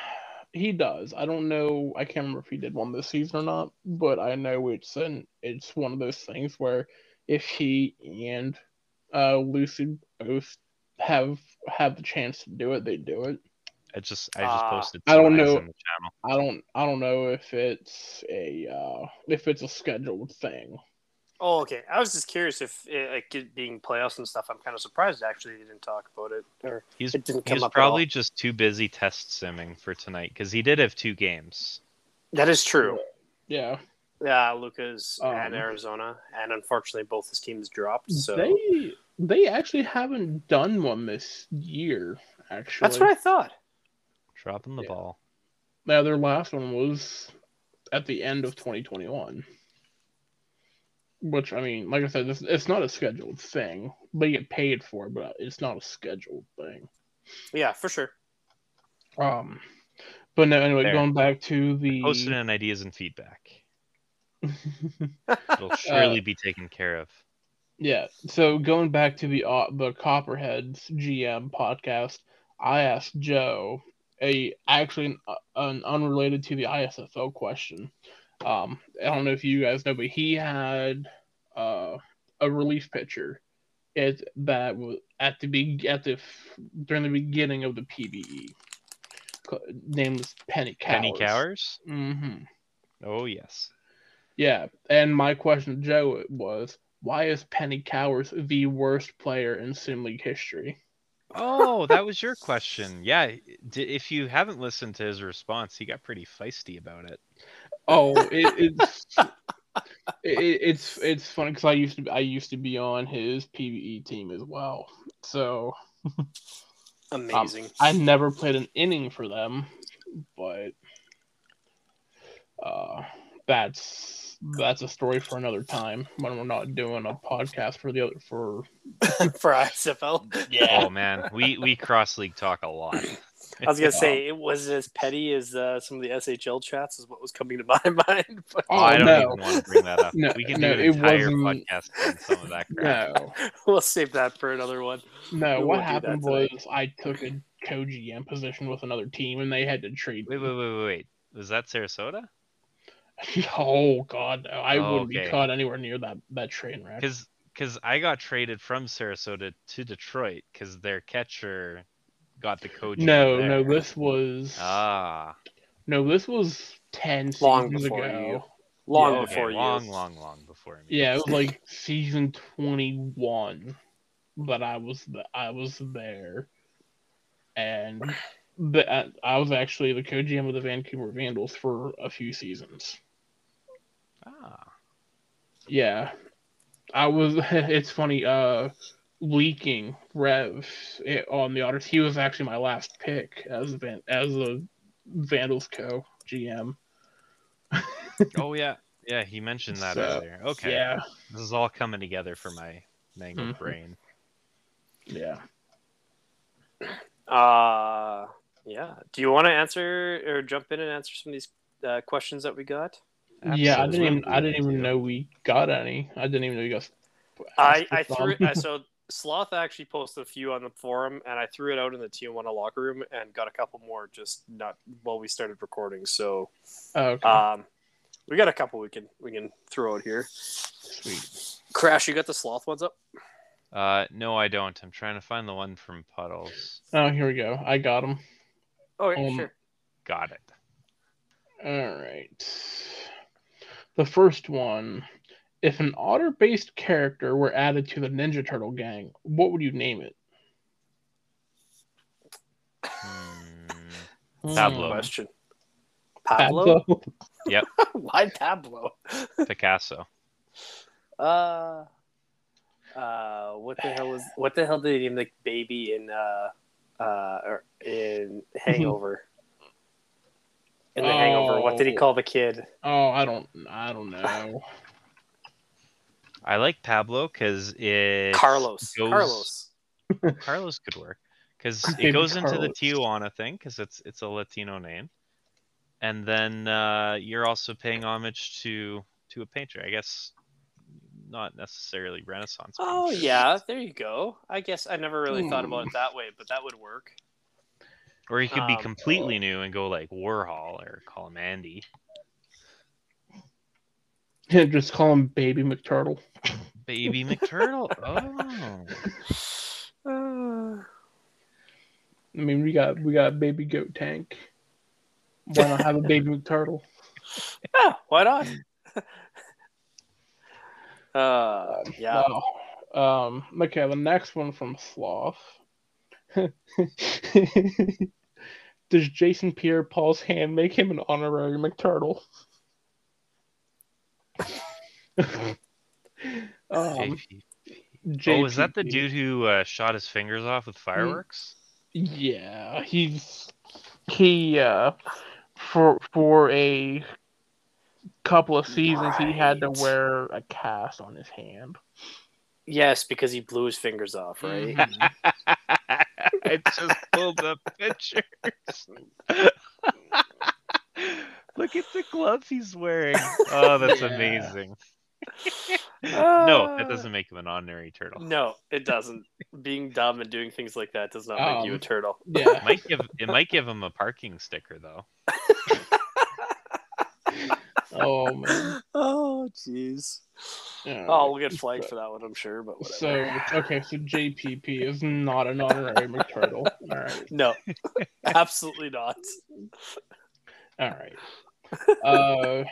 S3: he does. I don't know. I can't remember if he did one this season or not, but I know it's an it's one of those things where if he and uh Lucy both have have the chance to do it, they do it.
S2: I just I just
S1: Ah,
S2: posted.
S3: I don't know.
S2: the channel.
S3: I don't I don't know if it's a uh, if it's a scheduled thing.
S1: Oh, okay. I was just curious if it, like it being playoffs and stuff. I'm kind of surprised actually you didn't talk about it. Or
S2: He's
S1: It didn't come
S2: he's
S1: up at
S2: probably
S1: all.
S2: just too busy test simming for tonight because he did have two games.
S1: that is true.
S3: Yeah,
S1: Yeah, Lucas
S3: Um,
S1: and Arizona, and unfortunately both his teams dropped. So
S3: they they actually haven't done one this year. Actually,
S1: that's what I thought.
S2: Dropping the
S3: Yeah.
S2: ball.
S3: Now their last one was at the end of 2021. Which I mean, like I said, it's, it's not a scheduled thing. They get paid for, it, but it's not a scheduled thing.
S1: Yeah, for sure.
S3: Um, but no, anyway,
S2: Fair.
S3: going back to the
S2: Posted in ideas and feedback. It'll surely be taken care of.
S3: yeah. So going back to the uh, the Copperheads GM podcast, I asked Joe a actually an, uh, an unrelated to the ISFL question. Um, I don't know if you guys know, but he had uh, a relief pitcher it that was at the big at the during the beginning of the PBE. Name was Penny Cowers.
S2: Penny Cowers?
S3: Mm-hmm.
S2: Oh yes.
S3: Yeah, and my question to Joe was, why is Penny Cowers the worst player in Sim League history?
S2: Oh, that was your question. Yeah, d- if you haven't listened to his response, he got pretty feisty about it.
S3: Oh, it, it's it, it's it's funny because I used to I used to be on his PBE team as well, so um,
S1: Amazing.
S3: I never played an inning for them, but uh, that's that's a story for another time when we're not doing a podcast for the other for
S1: for ISFL. Yeah.
S2: Oh man, we we cross league talk a lot.
S1: I was gonna say it was as petty as uh, some of the SHL chats is what was coming to my mind. But
S3: Oh,
S2: I don't
S3: no.
S2: even want to bring that up.
S3: No,
S2: we can
S3: no,
S2: do
S3: it
S2: an entire
S3: wasn't-
S2: podcast on some of that crap.
S3: no.
S1: we'll save that for another one.
S3: No,
S1: We
S3: what happened was I took a co-GM position with another team, and they had to trade.
S2: Wait, wait, wait, wait, wait. Was that Sarasota?
S3: Oh God, no, I wouldn't be caught anywhere near that that train wreck.
S2: Because because I got traded from Sarasota to Detroit because their catcher got the coach.
S3: No, no, this was
S2: Ah,
S3: no, this was ten
S1: Long
S3: seasons
S1: before
S3: ago.
S1: you. Long
S3: Yeah,
S1: before
S2: long,
S1: you.
S2: long, long long before me.
S3: Yeah, it was like season twenty-one but I was th- I was there, and the, uh, I was actually the co-GM of the Vancouver Vandals for a few seasons.
S2: Ah,
S3: Yeah, I was. It's funny. Uh, leaking Rev it, on the Otters. He was actually my last pick as a Van, as a Vandals co GM.
S2: oh yeah, yeah. He mentioned that
S3: So,
S2: earlier. Okay,
S3: Yeah,
S2: this is all coming together for my mangled
S3: Mhm.
S2: brain.
S3: yeah.
S1: Uh yeah. Do you want to answer or jump in and answer some of these uh, questions that we got?
S3: Yeah, I didn't even I didn't even know we got any. I didn't even know you guys.
S1: I I threw. I, so Sloth actually posted a few on the forum, and I threw it out in the T1 locker room and got a couple more just not while we started recording. So
S3: Oh, okay,
S1: um, we got a couple we can we can throw out here.
S3: sweet.
S1: Crash, you got the Sloth ones up?
S2: Uh, no, I don't. I'm trying to find the one from Puddles.
S3: Oh, here we go. I got them.
S1: Oh yeah,
S3: Um,
S1: sure.
S2: Got it.
S3: All right. The first one. If an otter-based character were added to the Ninja Turtle gang, what would you name it?
S2: Hmm, Pablo.
S1: Question. Pablo? Yep. Why Pablo?
S2: Picasso.
S1: Uh, uh, what the hell was what the hell did he name the baby in uh uh or in Hangover? In the Hangover, what did he
S3: Oh.
S1: call the kid?
S3: Oh, I don't, I don't know.
S2: I like Pablo because it
S1: Carlos.
S2: goes-
S1: Carlos.
S2: Carlos could work because it
S3: Baby
S2: goes into the
S3: Carlos.
S2: Tijuana thing because it's it's a Latino name, and then uh, you're also paying homage to to a painter. I guess not necessarily Renaissance.
S1: Oh
S2: painter.
S1: yeah, there you go. I guess I never really thought about it that way, but that would work.
S2: Or he could be
S1: Um,
S2: completely new and go like Warhol or call him Andy.
S3: Just call him Baby McTurtle.
S2: Baby McTurtle. Oh.
S1: Uh,
S3: I mean, we got we got Baby Go Tank. Why not have a baby McTurtle?
S1: Yeah, why not? uh, yeah.
S3: Wow. Um. Okay, the next one from Sloth. Does Jason Pierre-Paul's hand make him an honorary McTurtle? um,
S2: oh, is that the dude who uh, shot his fingers off with fireworks?
S3: Yeah, he's he uh for for a couple of seasons he had to wear a cast on his hand.
S1: Yes, because he blew his fingers off, right?
S2: I just pulled up pictures. Look at the gloves he's wearing. Oh, that's
S3: Yeah.
S2: amazing. no, that doesn't make him an honorary turtle.
S1: No, it doesn't. Being dumb and doing things like that does not make you a
S3: Um,
S1: turtle.
S3: Yeah.
S2: It might give it might give him a parking sticker though.
S3: oh man.
S1: Oh, jeez.
S3: Yeah.
S1: Oh, we'll get flagged for that one, I'm sure, but whatever.
S3: So okay, so JPP is not an honorary McTurtle. All right.
S1: No, absolutely not.
S3: All right. Uh,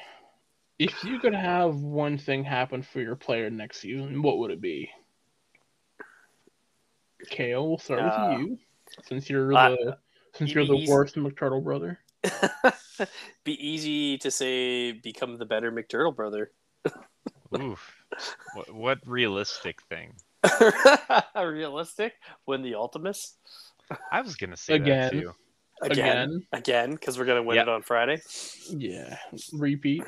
S3: if you could have one thing happen for your player next season, what would it be? Kale, we'll start
S1: Uh,
S3: with you, since you're
S1: uh,
S3: the since
S1: you
S3: you're the worst McTurtle brother.
S1: Be easy to say, become the better McTurtle brother.
S2: Oof. What, what realistic thing?
S1: Realistic? Win the Ultimus?
S2: I was gonna say
S3: Again.
S2: that too.
S1: Again. Again, because we're going to win
S2: Yep.
S1: it on Friday.
S3: Yeah, repeat.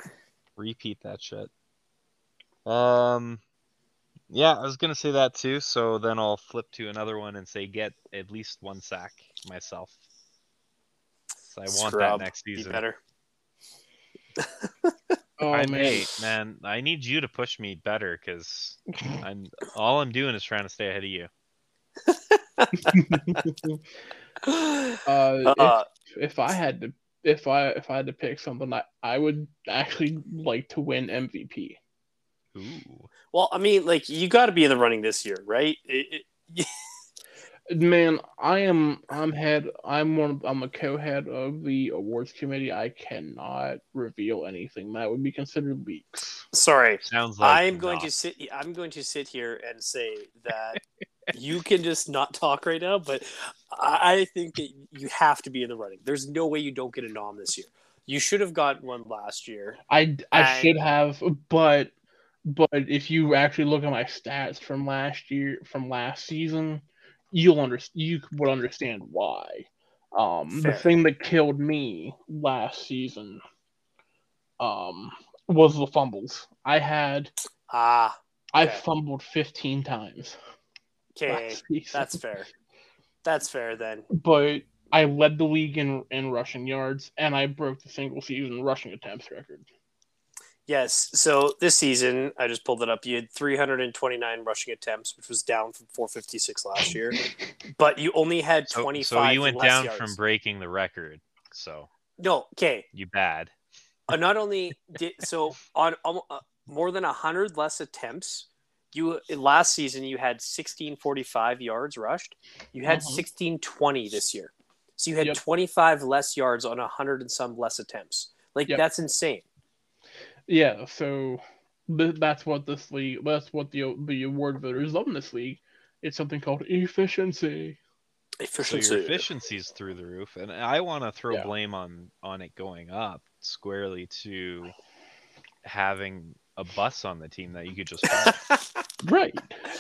S2: Repeat that shit. Um yeah, I was gonna say that too, so then I'll flip to another one and say get at least one sack myself. So I want
S1: Scrub,
S2: that next
S1: Be
S2: season.
S1: better.
S3: Oh
S2: I,
S3: man,
S2: hey, man, I need you to push me better because I'm all I'm doing is trying to stay ahead of you.
S3: uh,
S1: Uh,
S3: if, if I had to, if I if I had to pick something, I I would actually like to win MVP.
S2: Ooh.
S1: well, I mean, like, you got to be in the running this year, right? It, it,
S3: Man, I am I'm head I'm one I'm a co-head of the awards committee. I cannot reveal anything that would be considered leaks.
S1: sorry.
S2: Sounds like
S1: I'm going to sit. I'm going to sit here and say that you can just not talk right now, but I I think that you have to be in the running. There's no way you don't get a nom this year. You should have gotten one last year.
S3: I I
S1: I-
S3: should have, but but if you actually look at my stats from last year from last season, you'll under you would understand why. Um, the thing that killed me last season, um, was the fumbles. I had
S1: Ah,
S3: I
S1: Okay.
S3: fumbled 15 times.
S1: okay, that's fair. That's fair then.
S3: but I led the league in in rushing yards, and I broke the single season rushing attempts record.
S1: Yes. So this season, I just pulled it up. You had 329 rushing attempts, which was down from 456 last year, but you only had
S2: So,
S1: 25.
S2: so you went
S1: less
S2: down
S1: yards.
S2: from breaking the record. So
S1: No, okay.
S2: you bad.
S1: uh, not only did so on um, uh, more than 100 less attempts you last season you had 1645 yards rushed you had
S3: Mhm.
S1: 1620 this year so you had
S3: Yep.
S1: 25 less yards on 100 and some less attempts like
S3: Yep.
S1: that's insane
S3: Yeah, so th- that's what this league. That's what the the award voters love in this league. It's something called efficiency. Efficiency.
S2: So
S1: efficiency
S2: your efficiency's through the roof, and I want to throw
S3: Yeah.
S2: blame on on it going up squarely to having a bus on the team that you could just follow.
S3: Right.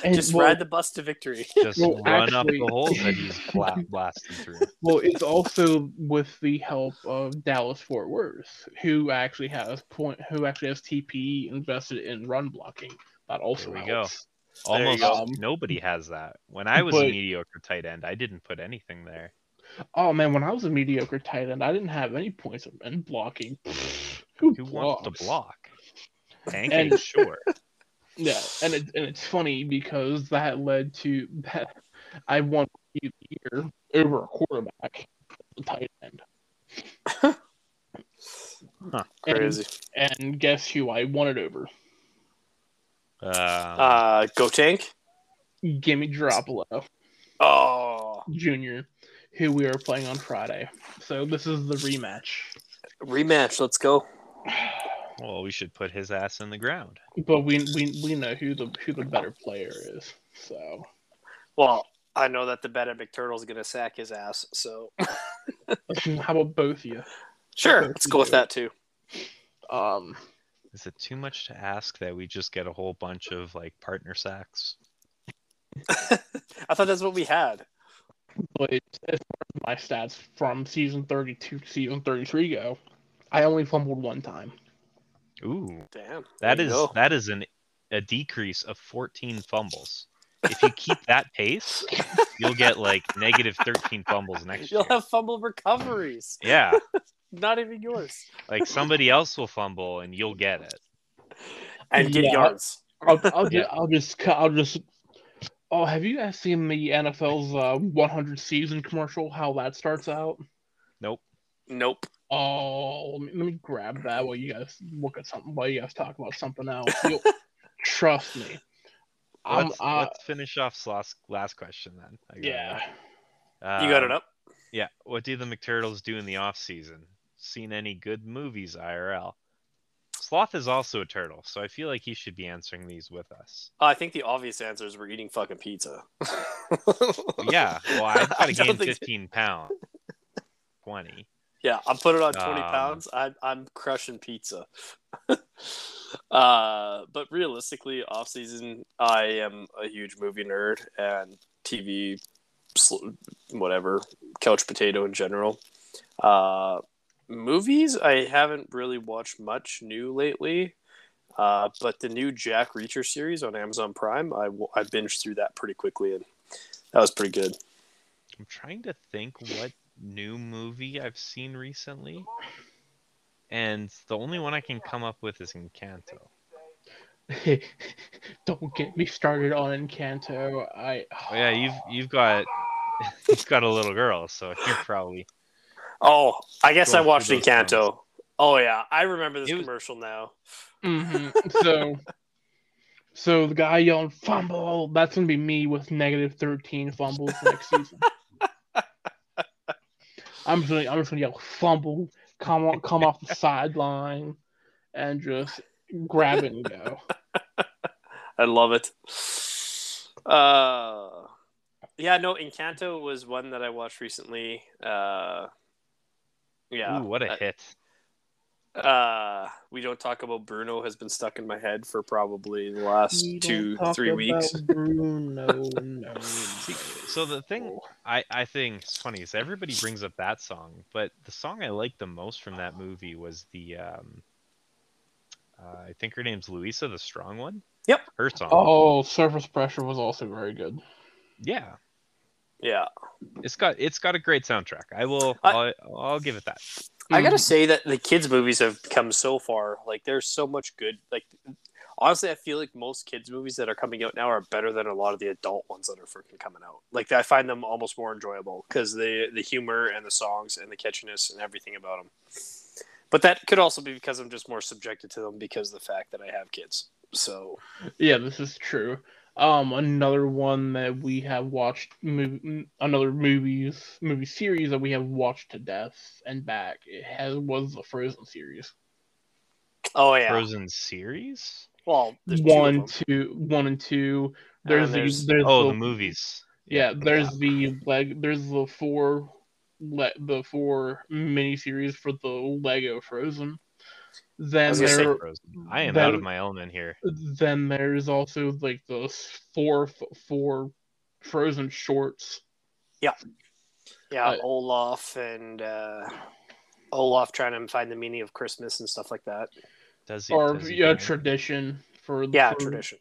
S3: And,
S1: just
S3: well,
S1: ride the bus to victory
S2: just
S3: Well,
S2: run
S3: actually-
S2: up the holes that he's blasting through.
S3: well, it's also with the help of Dallas Fort Worth, who actually has point, who actually has TPE invested in run blocking. That also
S2: There we go.
S3: helps.
S1: There you
S2: Almost
S1: go.
S3: Um,
S2: nobody has that. When I was a mediocre tight end, I didn't put anything there.
S3: Oh man, when I was a mediocre tight end, I didn't have any points in blocking. Who,
S2: Who wants to
S3: blocks?
S2: block?
S3: And-
S2: Tanking, sure.
S3: Yeah, and it, and it's funny because that led to that I won the year over a quarterback, a tight end. And,
S1: crazy
S3: and guess who I won it over?
S2: Um,
S1: uh go tank
S3: Gimme Garoppolo
S1: oh
S3: Jr., who we are playing on Friday. So this is the rematch.
S1: Rematch. Let's go.
S2: Well, we should put his ass in the ground.
S3: But we we, we know who the who the better player is. So
S1: Well, I know that the bet at McTurtle's gonna sack his ass. So
S3: how about both of you?
S1: sure, let's go with that too.
S3: Um,
S2: Is it too much to ask that we just get a whole bunch of like partner sacks?
S1: I thought that's what we had.
S3: but as far as my stats from season 32 to season 33 go, I only fumbled one time.
S2: Ooh,
S1: Damn.
S2: that
S1: there you
S2: is
S1: go.
S2: that is an a decrease of 14 fumbles. If you keep that pace, you'll get like negative 13 fumbles next
S1: You'll
S2: year.
S1: have fumble recoveries.
S2: Yeah,
S1: Not even yours.
S2: like somebody else will fumble and you'll get it.
S1: And get
S3: Yeah.
S1: yards.
S3: I'll, I'll,
S2: Yeah.
S3: just, I'll just cu- I'll just. Oh, have you guys seen the NFL's uh, 100 season commercial? How that starts out?
S2: Nope.
S1: Nope.
S3: Oh, let me, let me grab that while you guys look at something. While you guys talk about something else, You'll, trust me. I'm,
S2: Let's,
S3: uh,
S2: let's finish off last last question then. I got it.
S3: yeah.
S1: You got it up?
S2: Yeah. What do the McTurtles do in the off season? Seen any good movies IRL? Sloth is also a turtle, so I feel like he should be answering these with us.
S1: I think the obvious answer is we're eating fucking pizza.
S2: Yeah. Well, I've got to
S1: don't
S2: gain
S1: think-
S2: 15 pounds. 20.
S1: Yeah, I'm putting on 20
S2: Um,
S1: pounds. I, I'm crushing pizza. uh, but realistically, off season, I am a huge movie nerd and TV, whatever, couch potato in general. Uh, movies, I haven't really watched much new lately. Uh, but the new Jack Reacher series on Amazon Prime, I binged through that pretty quickly, and that was pretty good.
S2: I'm trying to think what new movie I've seen recently. And the only one I can come up with is Encanto.
S3: Don't get me started on Encanto. I
S2: Oh yeah, you've you've got you've got a little girl, so you're probably
S1: Oh, I guess I watched
S2: through those
S1: Encanto. Oh yeah, I remember this
S2: was-
S1: commercial now.
S3: hmm So, so the guy yelling fumble. That's gonna be me with negative thirteen fumbles next season. I'm just gonna, I'm just gonna yell fumble. Come on, come off the sideline, and just grab it and go.
S1: I love it. Uh, yeah, no, Encanto was one that I watched recently. Uh, yeah,
S2: ooh, what a hit.
S1: Uh, we don't talk about Bruno has been stuck in my head for probably the last
S3: We
S1: two,
S3: don't talk
S1: three
S3: about
S1: weeks.
S3: Bruno, no.
S2: See, so the thing I, I think it's funny is everybody brings up that song, but the song I liked the most from that movie was the um uh, I think her name's Louisa, the strong one.
S1: Yep.
S2: Her song.
S3: Oh, surface pressure was also very good.
S2: Yeah.
S1: Yeah,
S2: It's got it's got a great soundtrack. I will
S1: I-
S2: I, will I'll give it that.
S1: I gotta
S3: Mhm.
S1: say that the kids' movies have come so far. Like, there's so much good. Like, honestly, I feel like most kids' movies that are coming out now are better than a lot of the adult ones that are freaking coming out. Like, I find them almost more enjoyable because the the humor and the songs and the catchiness and everything about them. But that could also be because I'm just more subjected to them because of the fact that I have kids. So
S3: Yeah, this is true. Um, another one that we have watched, mov- another movies movie series that we have watched to death and back. It has was the Frozen series.
S1: oh yeah,
S2: Frozen series?
S1: well, there's two of
S3: One,
S1: them.
S3: two, one and two. There's
S1: there's-
S3: the there's
S2: Oh,
S3: the,
S2: the movies.
S3: yeah. There's the leg. There's the four, le- the four miniseries for the Lego Frozen. Then
S1: was gonna say
S3: there,
S2: I am
S3: that-
S2: out of my element here.
S3: then there's also like the four four Frozen shorts.
S1: Yeah,
S3: Uh,
S1: Olaf and uh, Olaf trying to find the meaning of Christmas and stuff like that.
S2: Does he?
S3: or
S2: does he
S3: yeah, tradition for
S1: Yeah,
S3: for-
S1: tradition.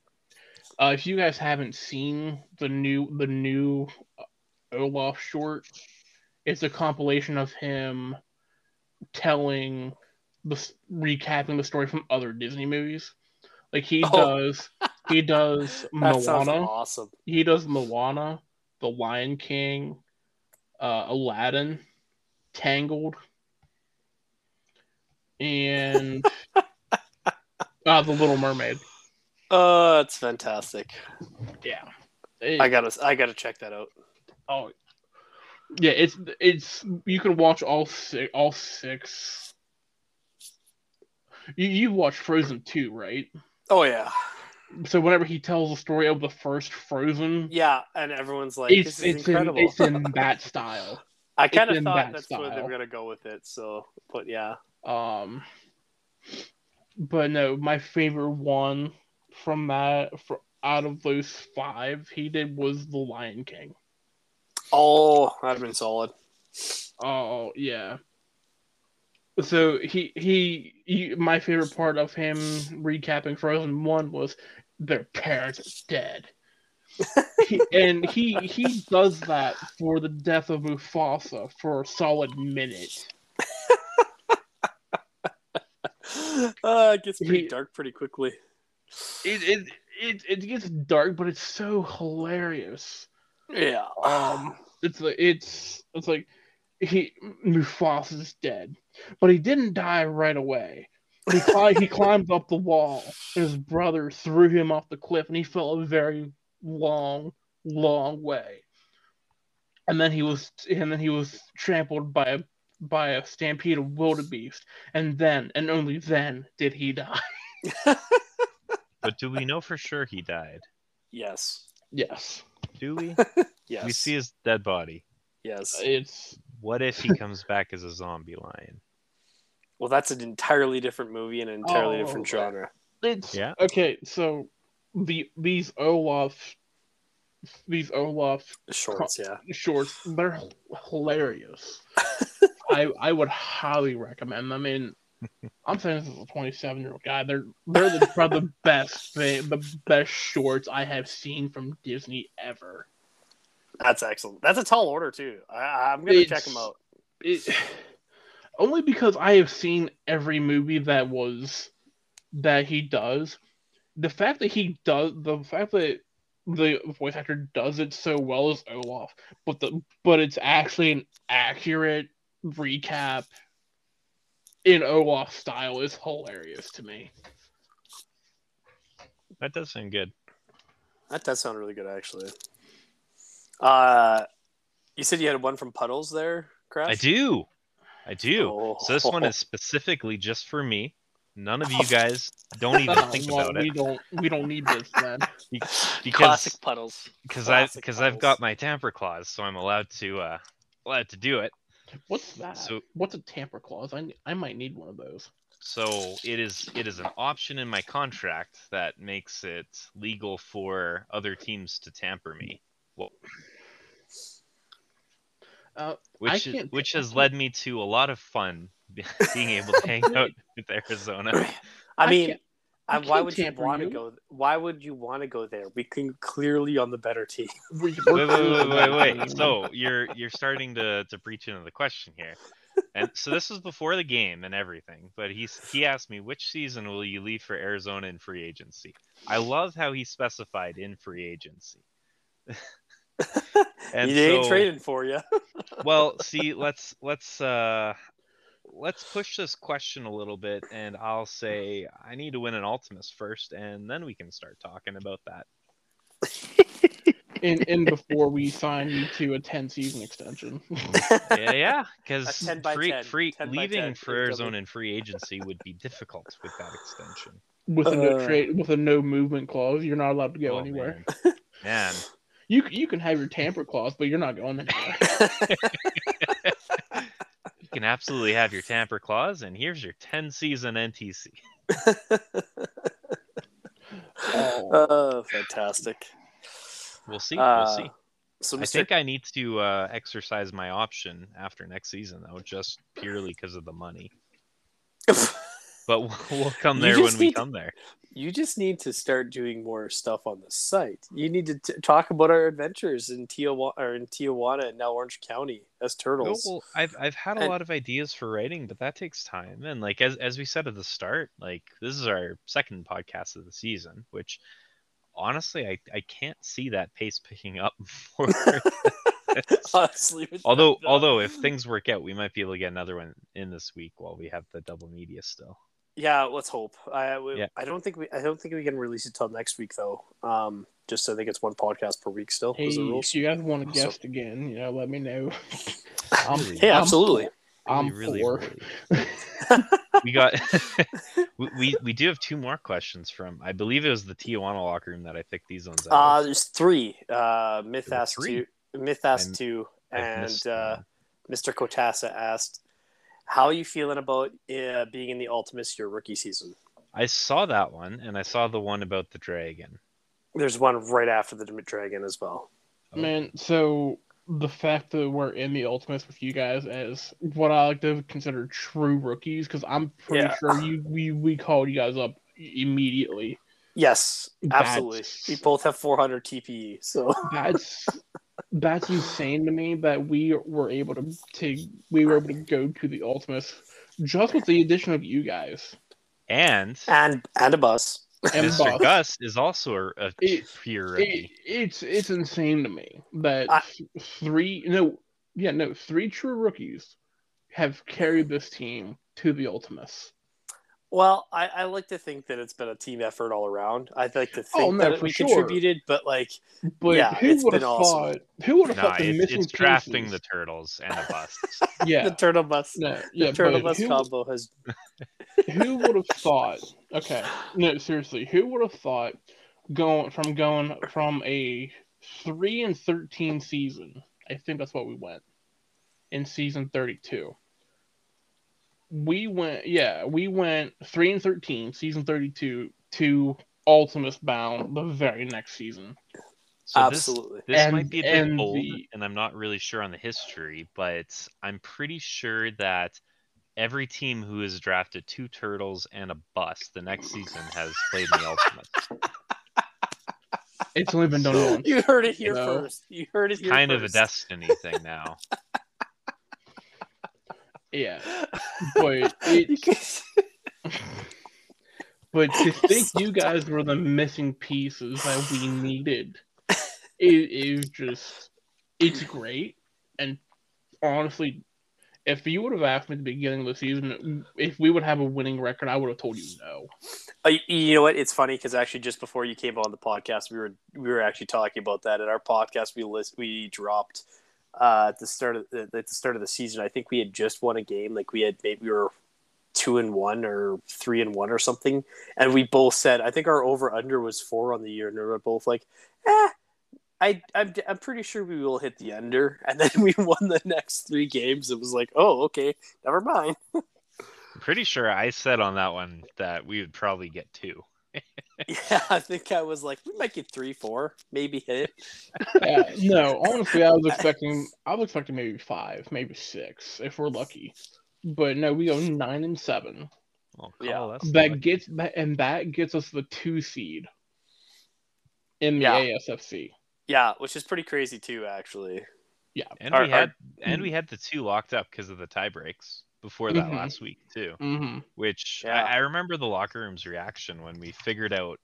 S3: Uh, if you guys haven't seen the new the new uh, Olaf short, it's a compilation of him telling the recapping the story from other Disney movies. Like he
S1: Oh.
S3: does, he does
S1: That
S3: Moana,
S1: awesome.
S3: he does Moana, The Lion King, uh, Aladdin, Tangled, and uh, The Little Mermaid.
S1: Oh, that's fantastic.
S3: Yeah.
S1: I gotta, I gotta check that out.
S3: Oh, Yeah, it's it's you can watch all six all six. You you watched Frozen two, right?
S1: Oh yeah,
S3: So whenever he tells the story of the first Frozen,
S1: yeah, and everyone's like,
S3: it's
S1: "This is
S3: it's in,
S1: incredible."
S3: it's in that style.
S1: I kind of thought
S3: that
S1: that's where they
S3: style.
S1: were gonna go with it. So, but yeah,
S3: Um, but no, my favorite one from that for out of those five he did was the Lion King.
S1: oh, that'd have been solid.
S3: Oh yeah. So he, he he my favorite part of him recapping Frozen one was their parents are dead. He- and he he does that for the death of Mufasa for a solid minute.
S1: uh, it gets pretty
S3: He-
S1: dark pretty quickly.
S3: It it it, it gets dark, but it's so hilarious.
S1: Yeah.
S3: Um, it's like it's it's like he Mufasa's dead, but he didn't die right away. He climbed he climbed up the wall, and his brother threw him off the cliff, and he fell a very long, long way. And then he was and then he was trampled by a by a stampede of wildebeest, and then and only then did he die.
S2: But do we know for sure he died?
S1: yes.
S3: Yes,
S2: Do we?
S1: Yes.
S2: We see his dead body.
S1: Yes.
S3: it's
S2: What if he comes back as a zombie lion?
S1: Well, that's an entirely different movie and an entirely
S3: Oh,
S1: different genre.
S3: It's
S2: Yeah.
S3: okay. So the these Olaf these Olaf
S1: Shorts, yeah.
S3: shorts they're h- hilarious. I I would highly recommend them. I mean, I'm saying this as a 27 year old guy. They're they're the, probably the best thing, the best shorts I have seen from Disney ever.
S1: That's excellent. That's a tall order too. I, I'm gonna check
S3: It's-
S1: them out.
S3: It, only because I have seen every movie that was that he does. The fact that he does the fact that the voice actor does it so well as Olaf, but the but it's actually an accurate recap in Olaf style is hilarious to me.
S2: That does sound good.
S1: That does sound really good, actually. Uh, you said you had one from Puddles there, Crash?
S2: I do. I do.
S1: Oh.
S2: So this one is specifically just for me. None of you guys don't even
S3: Oh,
S2: think
S3: well,
S2: about
S3: we
S2: it
S3: don't we don't need this then.
S2: because
S1: Classic Puddles.
S2: because I because I've got my tamper clause, so I'm allowed to uh allowed to do it.
S3: What's that?
S2: So-
S3: What's a tamper clause? I I might need one of those.
S2: So it is it is an option in my contract that makes it legal for other teams to tamper me,
S3: Uh,
S2: which
S3: can't-
S2: which has led me to a lot of fun being able to hang out with Arizona.
S1: I
S3: I
S1: mean, I
S3: I
S1: why would you want to
S3: you.
S1: go? Why would you want to go there? We can clearly on the better team.
S2: wait, wait, wait, wait, wait. So you're you're starting to to breach into the question here, and so this was before the game and everything. But he's he asked me which season will you leave for Arizona in free agency. I love how he specified in free agency. and
S1: he ain't
S2: so-
S1: trading for you.
S2: well, see, let's let's uh let's push this question a little bit, and I'll say I need to win an Ultimus first, and then we can start talking about that.
S3: and, and before we sign you to a 10 season extension.
S2: yeah, yeah, because free,
S1: 10,
S2: free
S1: 10
S2: leaving
S1: 10,
S2: for Arizona in free agency would be difficult with that extension.
S3: with a no
S1: Uh.
S3: trade with a no movement clause, you're not allowed to go
S2: Oh,
S3: anywhere.
S2: man. Man,
S3: You you can have your tamper clause, but you're not going anywhere.
S2: you can absolutely have your tamper clause, and here's your 10 season NTC.
S3: Oh,
S1: oh, fantastic.
S2: We'll see.
S1: Uh,
S2: we'll see.
S1: So,
S2: I think I need to uh, exercise my option after next season, though, just purely because of the money. But we'll, we'll come there when we
S1: need to-
S2: come there.
S1: You just need to start doing more stuff on the site. You need to t- talk about our adventures in Tijuana or in Tijuana and now Orange County as
S2: Oh,
S1: turtles.
S2: well, I've I've had a
S1: And-
S2: lot of ideas for writing, but that takes time. And like as as we said at the start, like this is our second podcast of the season, which honestly I I can't see that pace picking up more.
S1: Honestly,
S2: although
S1: uh,
S2: although if things work out, we might be able to get another one in this week while we have the double media still.
S1: Yeah, let's hope. I we,
S2: Yeah.
S1: I don't think we I don't think we can release it till next week though. Um, Just so I think it's one podcast per week still.
S3: Hey,
S1: is
S3: if you guys want to
S1: So-
S3: guest again, you know, let me know. I'm,
S2: Really?
S1: Hey,
S3: I'm
S1: absolutely.
S3: I'm
S2: really,
S3: for.
S2: really. we got we, we we do have two more questions from I believe it was the Tijuana locker room that I picked these ones out.
S1: Uh, there's three. Uh, Myth
S2: There
S1: asked
S2: three?
S1: two. Myth asked
S2: I'm-
S1: two,
S2: I've
S1: and uh. Mr. Kotasa asked, "How are you feeling about uh, being in the Ultimus your rookie season?"
S2: I saw that one and I saw the one about the dragon.
S1: There's one right after the Dragon as well.
S2: Oh.
S3: Man, so the fact that we're in the Ultimus with you guys as what I like to consider true rookies, because I'm pretty
S1: Yeah.
S3: sure you we we called you guys up immediately.
S1: Yes, absolutely.
S3: That's-
S1: We both have 400 TPE, so
S3: That's that's insane to me that we were able to to we were able to go to the Ultimus just with the addition of you guys.
S2: And
S1: and and a bus.
S3: And
S2: Mr.
S3: Buff.
S2: Gus is also a, a
S3: It-
S2: pure
S3: It,
S2: rookie.
S3: it's it's insane to me that
S1: I-
S3: three no yeah no three true rookies have carried this team to the Ultimus.
S1: Well, I, I like to think that it's been a team effort all around. I like to oh, think
S3: Oh, no,
S1: that we
S3: sure.
S1: contributed, but like,
S3: But
S1: Yeah,
S3: who
S1: it's
S3: would have
S1: been awesome.
S3: thought? Who would have
S2: Nah,
S3: thought the
S2: it's,
S3: missing
S2: it's drafting
S3: pieces-
S2: the turtles and a bust.
S3: yeah
S1: the turtle bus,
S3: no,
S1: the
S3: yeah
S1: turtle
S3: but
S1: bus
S3: who,
S1: combo has.
S3: who would have thought? Okay, no seriously, who would have thought going from going from a three and thirteen season? I think that's what we went in season thirty-two. We went, yeah, we went three and thirteen, season thirty-two, to Ultimus Bound the very next season.
S2: So
S1: Absolutely.
S2: this
S3: And-
S2: might be a bit
S3: and
S2: bold,
S3: the-
S2: and I'm not really sure on the history, but I'm pretty sure that every team who has drafted two turtles and a bus the next season has played in the ultimate.
S3: It's only been done once.
S1: You heard it here
S3: No.
S1: first. You heard it here
S2: Kind of a destiny thing now.
S3: Yeah, but
S1: You
S3: it,
S1: can-
S3: but to think you guys were the missing pieces that we needed, it is just it's great. And honestly, if you would have asked me at the beginning of the season if we would have a winning record, I would have told you no.
S1: Uh, you- you know what? It's funny because actually, just before you came on the podcast, we were we were actually talking about that in our podcast. We list we dropped uh, at the start of the, at the start of the season. I think we had just won a game. Like we had maybe we were two and one or three and one or something, and we both said I think our over under was four on the year, and we were both like, eh. I, I'm, I'm pretty sure we will hit the under, and then we won the next three games. It was like, oh, okay, never mind.
S2: Pretty sure I said on that one that we would probably get two.
S1: Yeah, I think I was like, we might get three, four, maybe hit.
S3: Yeah, no, honestly, I was expecting I was expecting maybe five, maybe six if we're lucky. But no, we go nine and seven.
S2: Oh,
S1: Yeah.
S2: That's
S3: That
S2: lucky.
S3: gets and that gets us the two seed in the
S1: Yeah.
S3: ASFC.
S1: Yeah, which is pretty crazy too, actually.
S3: Yeah.
S2: and
S1: our-
S2: we had and we had the two locked up because of the tie breaks before that
S3: Mhm.
S2: last week too.
S3: Mm-hmm.
S2: which
S1: Yeah.
S2: I, I remember the locker room's reaction when we figured out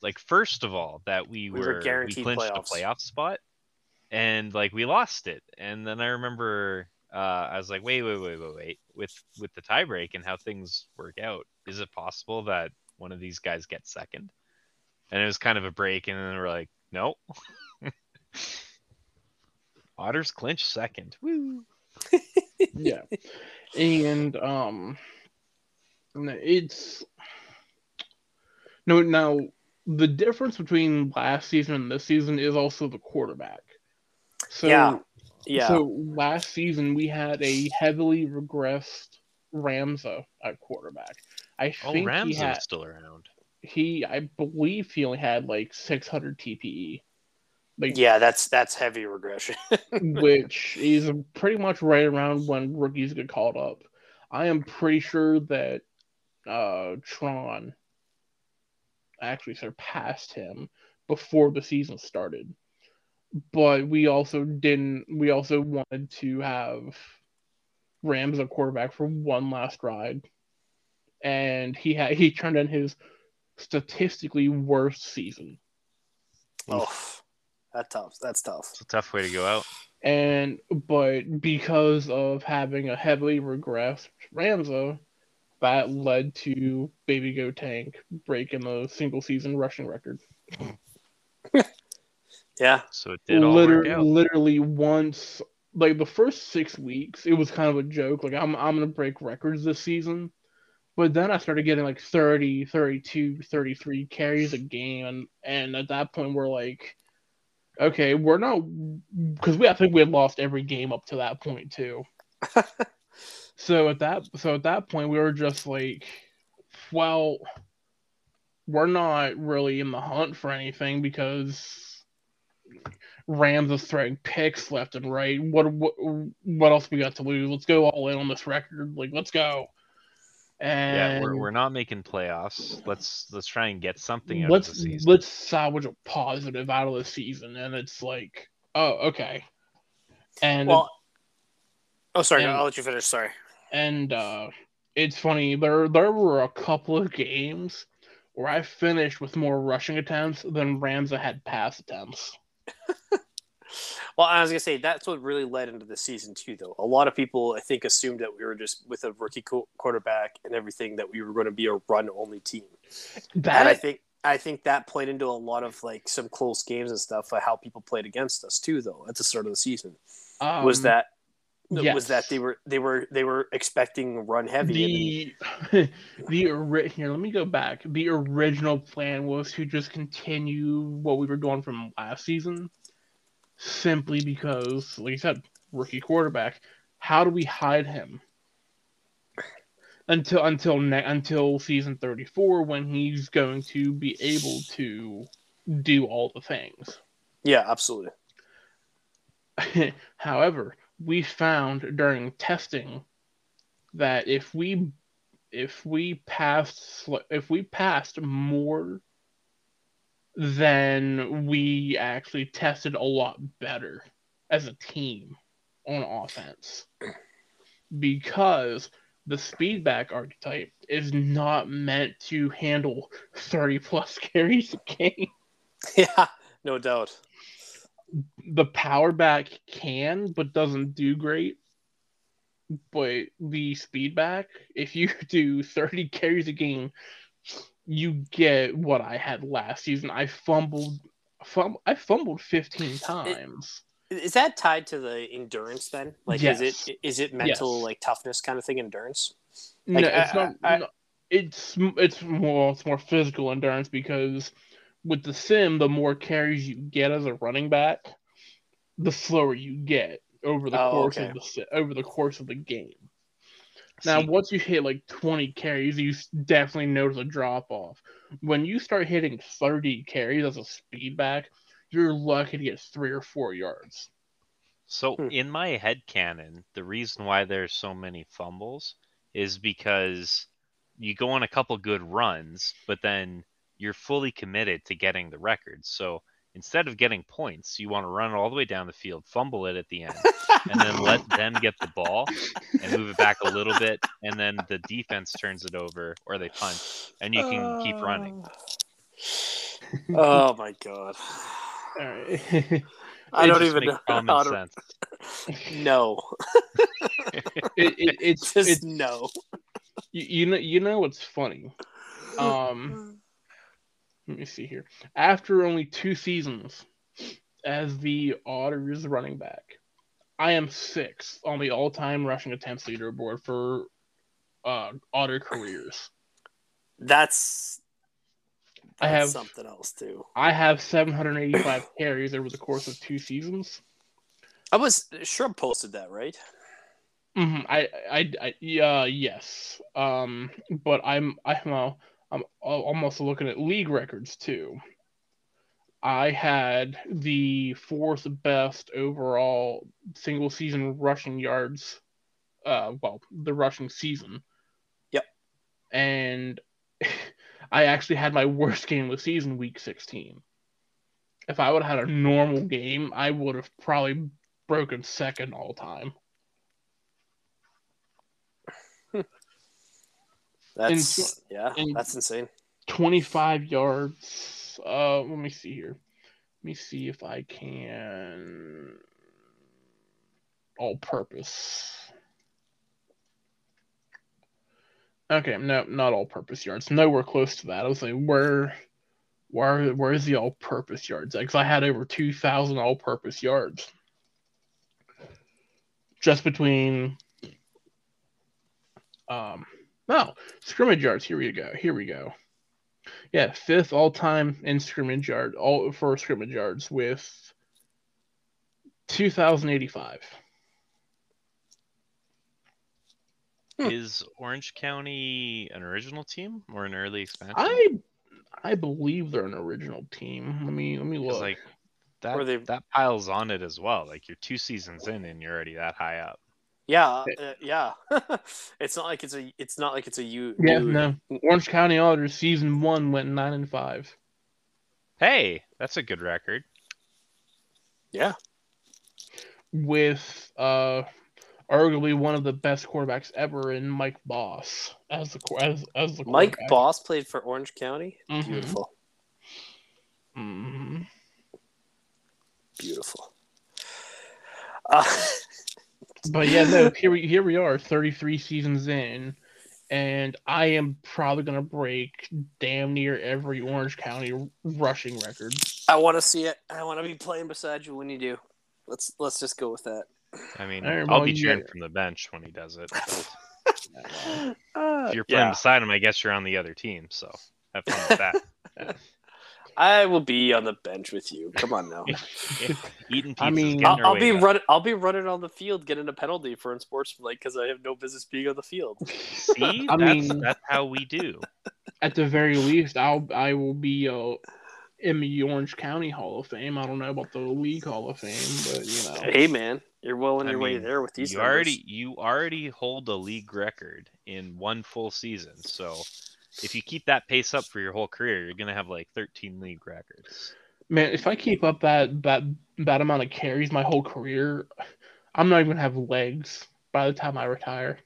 S2: like first of all that we,
S1: We were
S2: were, we
S1: guaranteed
S2: clinched
S1: playoffs.
S2: a playoff spot and like we lost it and then i remember uh, i was like wait wait wait wait wait with with the tiebreak and how things work out is it possible that one of these guys gets second and it was kind of a break and then we're like no otters clinch second Woo.
S3: yeah. And um it's no now the difference between last season and this season is also the quarterback. So
S1: Yeah. Yeah.
S3: so last season we had a heavily regressed ramza at quarterback. I
S2: oh
S3: think he had
S2: still around.
S3: he i believe he only had like 600 tpe like
S1: yeah, that's that's heavy regression.
S3: which is pretty much right around when rookies get called up. I am pretty sure that uh, Tron actually surpassed him before the season started. But we also didn't. We also wanted to have Ramza quarterback for one last ride, and he had he turned in his statistically worst season.
S1: oh, that tough. That's tough.
S2: it's a tough way to go out
S3: and but because of having a heavily regressed Ramza, that led to Baby Go Tank breaking the single season rushing record.
S1: Yeah.
S2: So it did all work
S3: literally,
S2: out.
S3: literally once, like the first six weeks, it was kind of a joke. Like I'm, I'm gonna break records this season. But then I started getting like 30, 32, 33 carries a game, and, and at that point we're like, okay, we're not because we I think we had lost every game up to that point too. so at that so at that point we were just like, well, we're not really in the hunt for anything because Rams is throwing picks left and right. What what what else we got to lose? Let's go all in on this record. Like let's go.
S2: Yeah, we're, we're not making playoffs. Let's let's try and get something out
S3: let's
S2: of the season.
S3: let's salvage a positive out of the season, and it's like, oh, okay. And
S1: Well, oh, sorry.
S3: and-
S1: I'll let you finish. Sorry.
S3: and uh, it's funny. There there were a couple of games where I finished with more rushing attempts than Ramza had pass attempts.
S1: Well, I was gonna say that's what really led into the season too, though. A lot of people, I think, assumed that we were just with a rookie qu- quarterback and everything that we were going to be a run-only team. and I think I think that played into a lot of like some close games and stuff. Like how people played against us too, though, at the start of the season.
S3: um,
S1: was that was that they were they were they were expecting run heavy.
S3: the the ori- here let me go back the original plan was to just continue what we were doing from last season simply because like you said rookie quarterback how do we hide him until until ne- until season 34 when he's going to be able to do all the things
S1: yeah, absolutely.
S3: However, we found during testing that if we if we passed if we passed more then we actually tested a lot better as a team on offense. Because the speed back archetype is not meant to handle 30 plus carries a game.
S1: Yeah, no doubt.
S3: the power back can but doesn't do great. But the speed back, if you do 30 carries a game you get what i had last season i fumbled fum- i fumbled 15 times
S1: Is that tied to the endurance then? Like,
S3: Yes.
S1: is it is it mental
S3: Yes.
S1: like toughness kind of thing? Endurance?
S3: no it's
S1: I-
S3: not
S1: I-
S3: no, it's it's more it's more physical endurance because with the sim the more carries you get as a running back the slower you get over the
S1: Oh,
S3: course
S1: okay.
S3: of the over the course of the game Now,
S2: See,
S3: once you hit like 20 carries, you definitely notice a drop off. When you start hitting 30 carries as a speed back, you're lucky to get three or four yards.
S2: So
S1: Hmm.
S2: in my head canon, the reason why there's so many fumbles is because you go on a couple good runs, but then you're fully committed to getting the record. So instead of getting points, you want to run it all the way down the field, fumble it at the end, and then let them get the ball and move it back a little bit, and then the defense turns it over or they punt, and you can keep running.
S1: oh my god!
S3: All right.
S1: I
S3: It
S1: don't even
S2: makes
S1: know.
S2: common
S1: how to-
S2: sense.
S1: No,
S3: it, it, it's
S1: just
S3: it's
S1: no.
S3: you, you know you know what's funny. Um, let me see here. After only two seasons as the Otters running back, I am sixth on the all-time rushing attempts leaderboard for uh, Otter careers.
S1: That's
S3: I have-
S1: something else too.
S3: I have 785 carries over the course of two seasons.
S1: I was Shrub posted that right.
S3: Mm-hmm. I, I, I, yeah, yes. Um, but I'm, I'm, uh, I'm almost looking at league records too. I had the fourth best overall single season rushing yards. Uh, well, the rushing season.
S1: Yep.
S3: And I actually had my worst game of the season, week 16. If I would have had a normal game, I would have probably broken second all time.
S1: That's yeah, that's insane.
S3: 25 yards. Uh, let me see here. Let me see if I can. All purpose. Okay, no, not all purpose yards. Nowhere close to that. I was like, where, where where's the all-purpose yards? Because I had over two thousand all-purpose yards just between. Um, no scrimmage yards. Here we go. Here we go. Yeah, fifth all-time in scrimmage yard, all for scrimmage yards with two thousand eighty-five.
S1: Hmm.
S2: Is Orange County an original team or an early expansion?
S3: I I believe they're an original team. Let me let me look.
S2: like that
S1: they-
S2: that piles on it as well. Like you're two seasons in and you're already that high up.
S1: Yeah, uh, yeah. it's not like it's a. It's not like it's a you.
S3: yeah,
S1: new-
S3: no. Orange County Otters season one went nine and five.
S2: Hey, that's a good record.
S1: Yeah,
S3: with uh arguably one of the best quarterbacks ever in Mike Boss as the qu- as as the
S1: Mike. Boss played for Orange County.
S3: Mhm.
S1: Beautiful,
S3: Mhm.
S1: beautiful. Uh,
S3: But yeah, no, here we here we are, 33 seasons in, and I am probably gonna break damn near every Orange County rushing record.
S1: I want to see it. I want to be playing beside you when you do. Let's let's just go with that.
S2: I mean,
S3: All right,
S2: I'll
S3: well,
S2: be
S3: you
S2: cheering
S3: get-
S2: from the bench when he does it.
S1: Uh,
S2: if you're playing
S1: yeah,
S2: beside him, I guess you're on the other team. So have fun with that.
S1: I will be on the bench with you. Come on now.
S2: Eating pizza.
S3: I mean-
S1: I'll, I'll be running. I'll be running on the field, getting a penalty for unsportsmanlike because I have no business being on the field.
S2: See,
S3: I
S2: that's,
S3: mean-
S2: that's how we do.
S3: At the very least, I'll I will be uh in the Orange County Hall of Fame. I don't know about the League Hall of Fame, but you know.
S1: Hey man, you're well on
S2: I
S1: your way there with these.
S2: you
S1: numbers.
S2: already you already hold a league record in one full season. So if you keep that pace up for your whole career, you're gonna have like 13 league records.
S3: Man, if I keep up that that that amount of carries my whole career, I'm not even gonna have legs by the time I retire.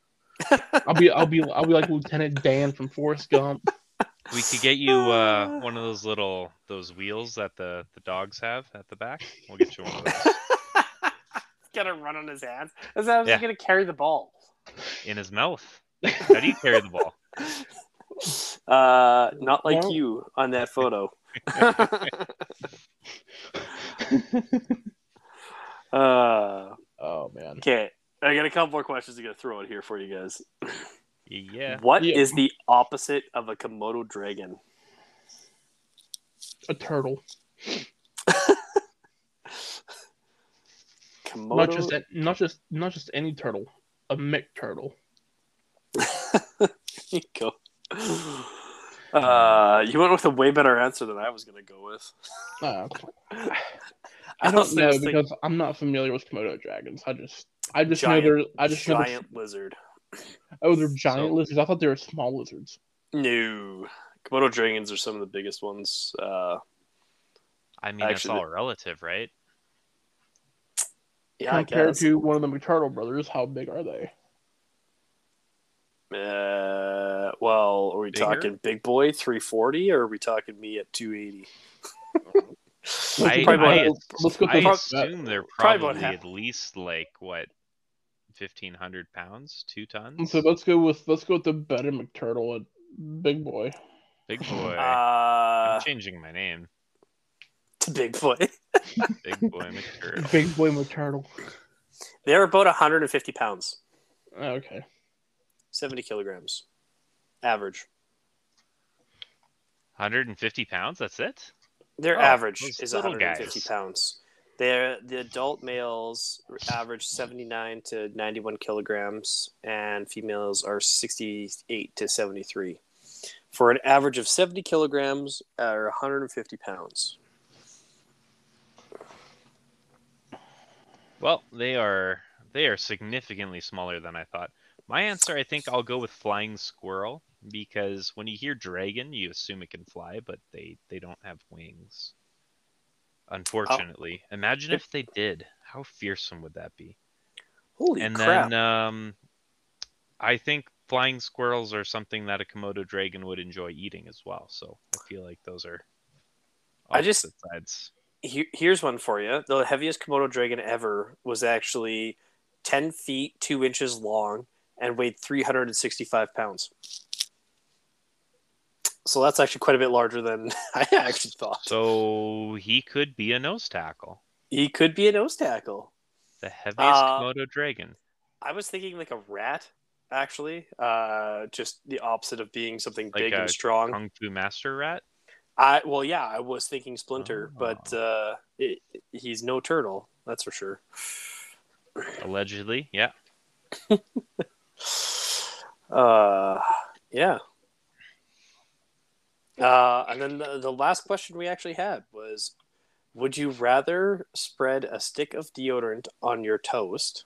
S3: I'll be I'll be I'll be like Lieutenant Dan from Forrest Gump.
S2: We could get you uh, one of those little those wheels that the the dogs have at the back. We'll get you one of those
S1: Gonna run on his hands. As I was
S2: Yeah.
S1: gonna carry the ball.
S2: in his mouth. How do you carry the ball?
S1: Uh, not like
S3: Well-
S1: you on that photo. uh,
S3: oh man.
S1: okay, I got a couple more questions to get throw out here for you guys.
S2: Yeah.
S1: What is
S3: Yeah.
S1: the opposite of a Komodo dragon?
S3: A turtle.
S1: Komodo.
S3: Not just not just not just any turtle. A McTurtle.
S1: There you go. Uh, you went with a way better answer than I was gonna go with.
S3: Uh, I don't
S1: honestly
S3: know
S1: was thinking
S3: because I'm not familiar with Komodo dragons. I just I just
S1: Giant-
S3: know they're I just know they're,
S1: giant lizard.
S3: oh they're giant
S2: So-
S3: lizards. I thought they were small lizards.
S1: No, Komodo dragons are some of the biggest ones. Uh,
S2: I mean, it's
S1: Actually,
S2: all relative, right?
S1: yeah, I
S3: Compared
S1: guess.
S3: to one of the McTurtle brothers, how big are they?
S1: Uh, well, are we
S2: Bigger?
S1: talking big boy 340 or are we talking me at 280?
S2: I,
S1: Probably
S2: I,
S3: let's go
S2: I
S3: with
S2: assume they're
S1: Probably
S2: probably,
S1: about half.
S2: at least like what, fifteen hundred pounds, two tons.
S3: So let's go with let's go with the better McTurtle at Big Boy.
S2: Big boy.
S1: uh,
S2: I'm changing my name.
S1: to big boy.
S2: Big boy McTurtle.
S3: Big Boy McTurtle.
S1: They're about 150 pounds,
S3: Okay.
S1: 70 kilograms, average.
S2: 150 pounds. That's it.
S1: Their
S2: Oh,
S1: average is 150
S2: guys.
S1: pounds. They're, the adult males average 79 to 91 kilograms, and females are 68 to 73. For an average of 70 kilograms or 150 pounds.
S2: Well, they are they are significantly smaller than I thought. My answer, I think, I'll go with flying squirrel because when you hear dragon, you assume it can fly, but they they don't have wings. Unfortunately, imagine if they did. How fearsome would that be?
S1: Holy
S2: and
S1: crap.
S2: And then um, I think flying squirrels are something that a Komodo dragon would enjoy eating as well. So I feel like those are
S1: I just-
S2: sides.
S1: Here- here's one for you. The heaviest Komodo dragon ever was actually 10 feet, 2 inches long, and weighed 365 pounds. So that's actually quite a bit larger than I actually thought.
S2: So he could be a nose tackle,
S1: He could be a nose tackle.
S2: the heaviest
S1: Uh,
S2: Komodo dragon.
S1: I was thinking like a rat, actually. Uh, just the opposite of being something
S2: Like
S1: big and strong.
S2: Kung Fu Master Rat.
S1: I well, yeah, I was thinking Splinter,
S2: Oh.
S1: but uh, it, he's no turtle. That's for sure.
S2: Allegedly, yeah.
S1: Uh, yeah. Uh, and then the, the last question we actually had was Would you rather spread a stick of deodorant on your toast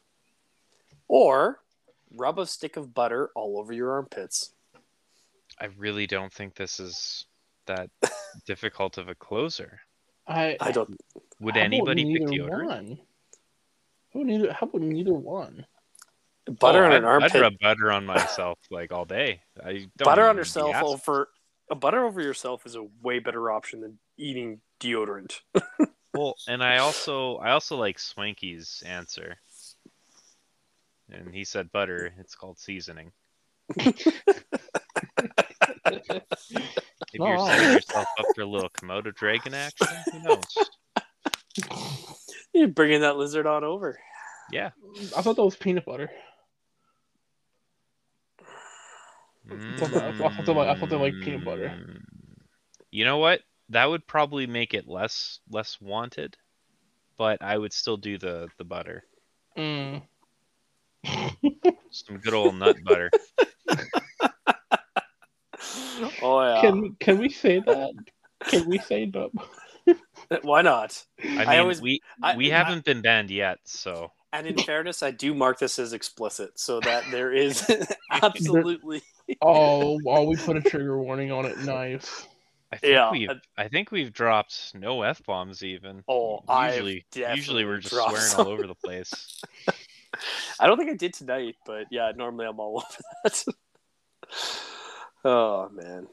S1: or rub a stick of butter all over your armpits?
S2: I really don't think this is that difficult of a closer.
S3: I
S1: I don't.
S2: Would anybody pick
S3: neither
S2: deodorant?
S3: One? How neither? How about neither one?
S1: Butter
S2: Oh,
S1: on
S2: I'd,
S1: an armpit.
S2: I'd rub butter on myself like all day. I don't
S1: butter on yourself over. A butter over yourself is a way better option than eating deodorant.
S2: Well, and I also I also like Swanky's answer. And he said butter. It's called seasoning. If you're
S3: Oh.
S2: setting yourself up for a little Komodo dragon action, who knows?
S1: You're bringing that lizard on over.
S2: Yeah.
S3: I thought that was peanut butter. Thought that- I thought- I thought they like- I thought they liked peanut butter.
S2: Mm. You know what? That would probably make it less less wanted, but I would still do the the butter.
S3: Mm.
S2: Some good old nut butter.
S1: Oh yeah.
S3: Can can we say that? Can we say dub?
S1: Why not?
S2: I mean,
S1: I always-
S2: we
S1: I-
S2: we
S1: I-
S2: haven't been banned yet, so
S1: And in fairness, I do mark this as explicit so that there is absolutely
S3: Oh, oh, we put a trigger warning on it. Nice.
S2: I think
S1: Yeah,
S2: we've
S1: I-
S2: I think we've dropped no f bombs even.
S1: Oh, I've
S2: usually usually we're just swearing
S1: dropped
S2: all over the place.
S1: I don't think I did tonight, but yeah, normally I'm all over that. oh man.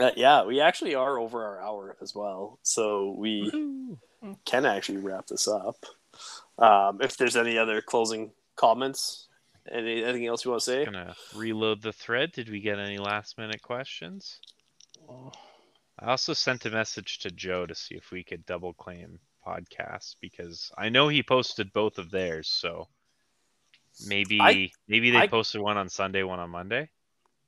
S1: Uh, yeah, we actually are over our hour as well, so we can actually wrap this up. Um, if there's any other closing comments, any, anything else you want to say?
S2: Gonna reload the thread. Did we get any last minute questions?
S3: Oh,
S2: I also sent a message to Joe to see if we could double claim podcasts because I know he posted both of theirs, so maybe
S1: I-
S2: maybe they
S1: I-
S2: posted one on Sunday, one on Monday.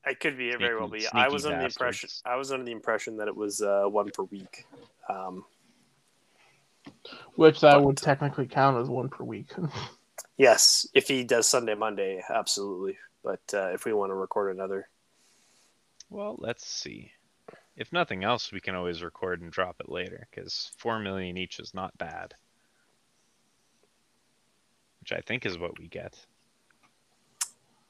S1: It could be, it very well be. I
S2: sneaky
S1: was under the impression. I was under the impression that it was uh, one per week. Um,
S3: Which that
S1: But-
S3: would technically count as one per week.
S1: yes, if he does Sunday, Monday, absolutely. But uh, if we want to record another,
S2: Well, let's see. If nothing else, we can always record and drop it later because four million each is not bad. Which I think is what we get.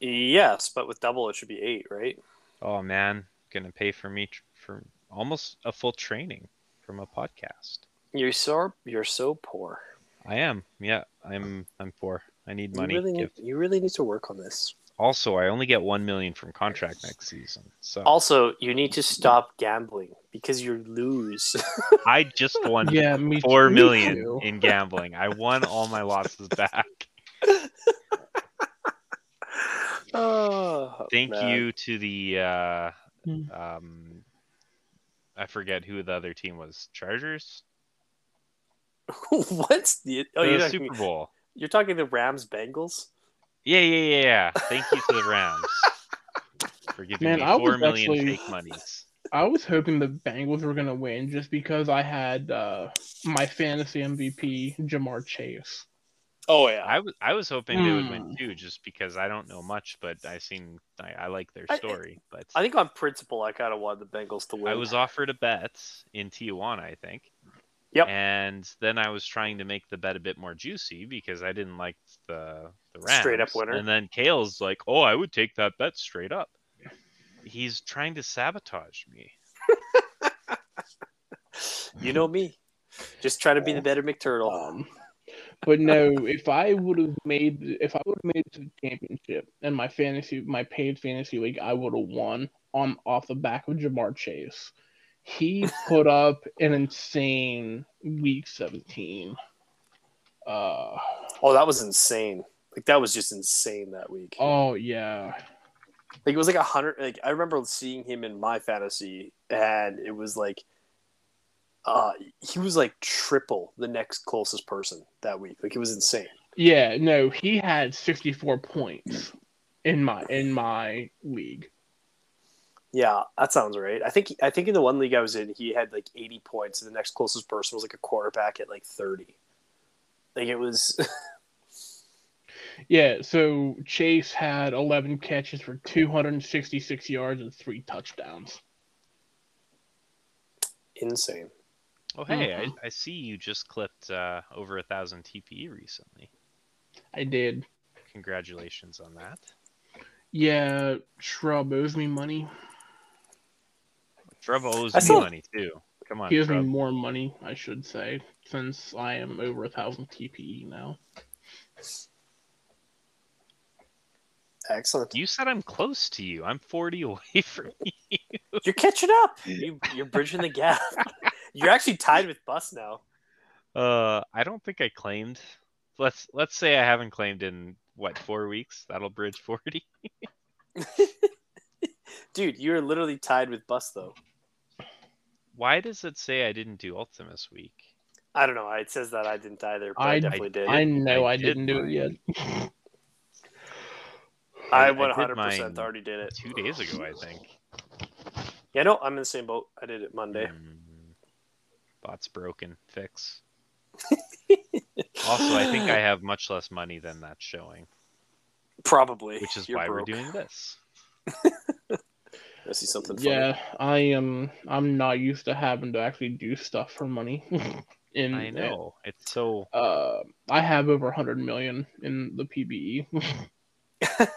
S1: yes, but with double, it should be eight, right?
S2: Oh man, gonna pay for me tr- for almost a full training from a podcast.
S1: You're so you're so poor.
S2: I am. Yeah, I'm. I'm poor. I need money.
S1: You really need, you really need to work on this.
S2: Also, I only get one million from contract next season, so
S1: Also, you need to stop gambling because you lose.
S2: I just won
S3: yeah, me
S2: four
S3: me
S2: million
S3: too.
S2: in gambling. I won all my losses back.
S1: oh,
S2: Thank
S1: man.
S2: you to the. Uh,
S3: Hmm.
S2: um, I forget who the other team was. Chargers.
S1: What's the? Oh,
S2: the
S1: you're
S2: Super
S1: talking,
S2: Bowl.
S1: you're talking the Rams Bengals.
S2: Yeah, yeah, yeah, yeah. Thank you to the Rams for giving
S3: Man,
S2: me
S3: I
S2: four
S3: was
S2: million
S3: actually-
S2: fake monies.
S3: I was hoping the Bengals were gonna win just because I had uh, my fantasy MVP Ja'Marr Chase.
S1: Oh yeah,
S2: I was I was hoping they would win
S3: Hmm.
S2: too, just because I don't know much, but I seen I, I like their
S1: I-
S2: story. But
S1: I think on principle, I kind of wanted the Bengals to win.
S2: I was offered a bet in Tijuana, I think.
S1: Yep.
S2: And then I was trying to make the bet a bit more juicy because I didn't like the the Rams.
S1: Straight up winner.
S2: And then Kale's like, "Oh, I would take that bet straight up." He's trying to sabotage me.
S1: you know me, just trying to be the better McTurtle.
S3: Um, but no, if I would have made if I would have made it to the championship and my fantasy my paid fantasy league, I would have won on off the back of Ja'Marr Chase. He put up an insane week seventeen. Uh
S1: Oh, that was insane. Like that was just insane that week.
S3: oh yeah.
S1: Like it was like a hundred. Like I remember seeing him in my fantasy, and it was like, uh, he was like triple the next closest person that week. Like it was insane.
S3: Yeah, no, he had 64 points in my in my league.
S1: Yeah, that sounds right. I think I think in the one league I was in, he had like 80 points, and the next closest person was like a quarterback at like 30. Like it was.
S3: Yeah, so Chase had 11 catches for 266 yards and three touchdowns.
S1: insane.
S2: Oh, hey,
S3: Mhm.
S2: I, I see you just clipped uh, over a thousand TPE recently.
S3: I did.
S2: Congratulations on that.
S3: Yeah, Shrub owes me money.
S2: Shrub owes
S1: I
S2: me
S1: saw-
S2: money too. Come on,
S3: He owes me
S2: Shrub.
S3: more money, I should say, since I am over a thousand TPE now.
S1: Excellent.
S2: You said I'm close to you. I'm 40 away from you.
S1: You're catching up. You, you're bridging the gap. You're actually tied with Bus now.
S2: Uh, I don't think I claimed. Let's let's say I haven't claimed in what four weeks. That'll bridge 40.
S1: Dude, you're literally tied with Bus though.
S2: Why does it say I didn't do Ultimus week?
S1: I don't know. It says that I didn't either, but I,
S3: I-
S1: definitely did.
S3: I know
S2: I
S3: I,
S2: did
S3: didn't do it yet.
S1: I
S2: I
S1: 100%
S2: mine
S1: already did it.
S2: Two days ago, I think.
S1: Yeah, no, I'm in the same boat. I did it Monday.
S2: Mm, bot's broken. Fix. Also, I think I have much less money than that's showing,
S1: Probably.
S2: which is
S1: You're
S2: why
S1: broke.
S2: we're doing this.
S1: I see something funny.
S3: Yeah, I am. I'm not used to having to actually do stuff for money. in
S2: I know it's so.
S3: Uh, I have over 100 million in the. PBE.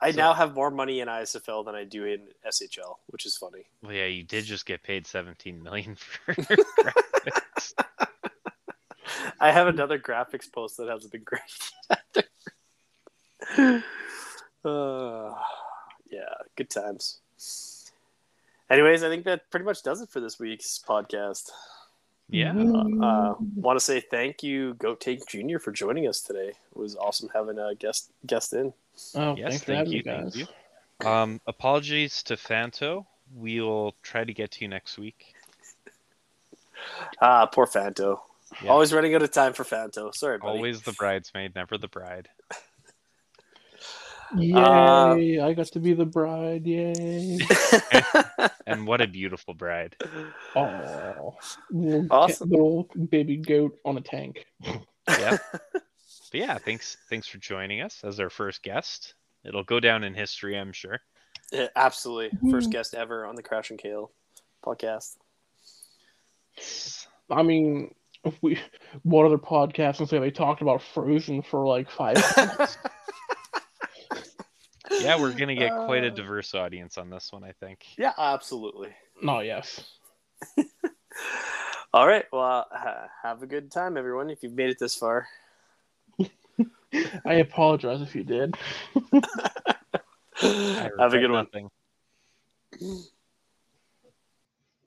S1: I
S2: So-
S1: now have more money in ISFL than I do in SHL, which is funny.
S2: Well, yeah, you did just get paid 17 million for graphics.
S1: I have another graphics post that hasn't been great. uh, yeah, good times. Anyways, I think that pretty much does it for this week's podcast.
S2: Yeah.
S1: Uh, Want to say thank you, Goat Take Junior, for joining us today. It was awesome having a guest guest in.
S3: Oh,
S2: Yes,
S3: thanks
S2: thank
S3: having
S2: you,
S3: me,
S2: thank you. Um, apologies to Fanto. We'll try to get to you next week.
S1: Ah, poor Fanto.
S2: Yeah.
S1: Always running out of time for Fanto. Sorry, buddy.
S2: Always the bridesmaid, never the bride.
S3: Yay!
S1: Uh,
S3: I got to be the bride. Yay!
S2: And what a beautiful bride.
S3: Oh, little,
S1: Awesome.
S3: little baby goat on a tank.
S2: Yeah. but yeah, thanks thanks for joining us as our first guest. It'll go down in history, I'm sure.
S1: Yeah, absolutely. First guest ever on the Crash and Kale podcast.
S3: I mean, if we what other podcast can say they talked about Frozen for like five minutes?
S2: Yeah, we're gonna get quite a
S1: Uh,
S2: diverse audience on this one, I think.
S1: Yeah, absolutely.
S3: no, yes.
S1: All right. Well, ha- have a good time, everyone. If you've made it this far.
S3: I apologize if you did.
S1: Have a
S2: regret
S1: good one.
S2: nothing.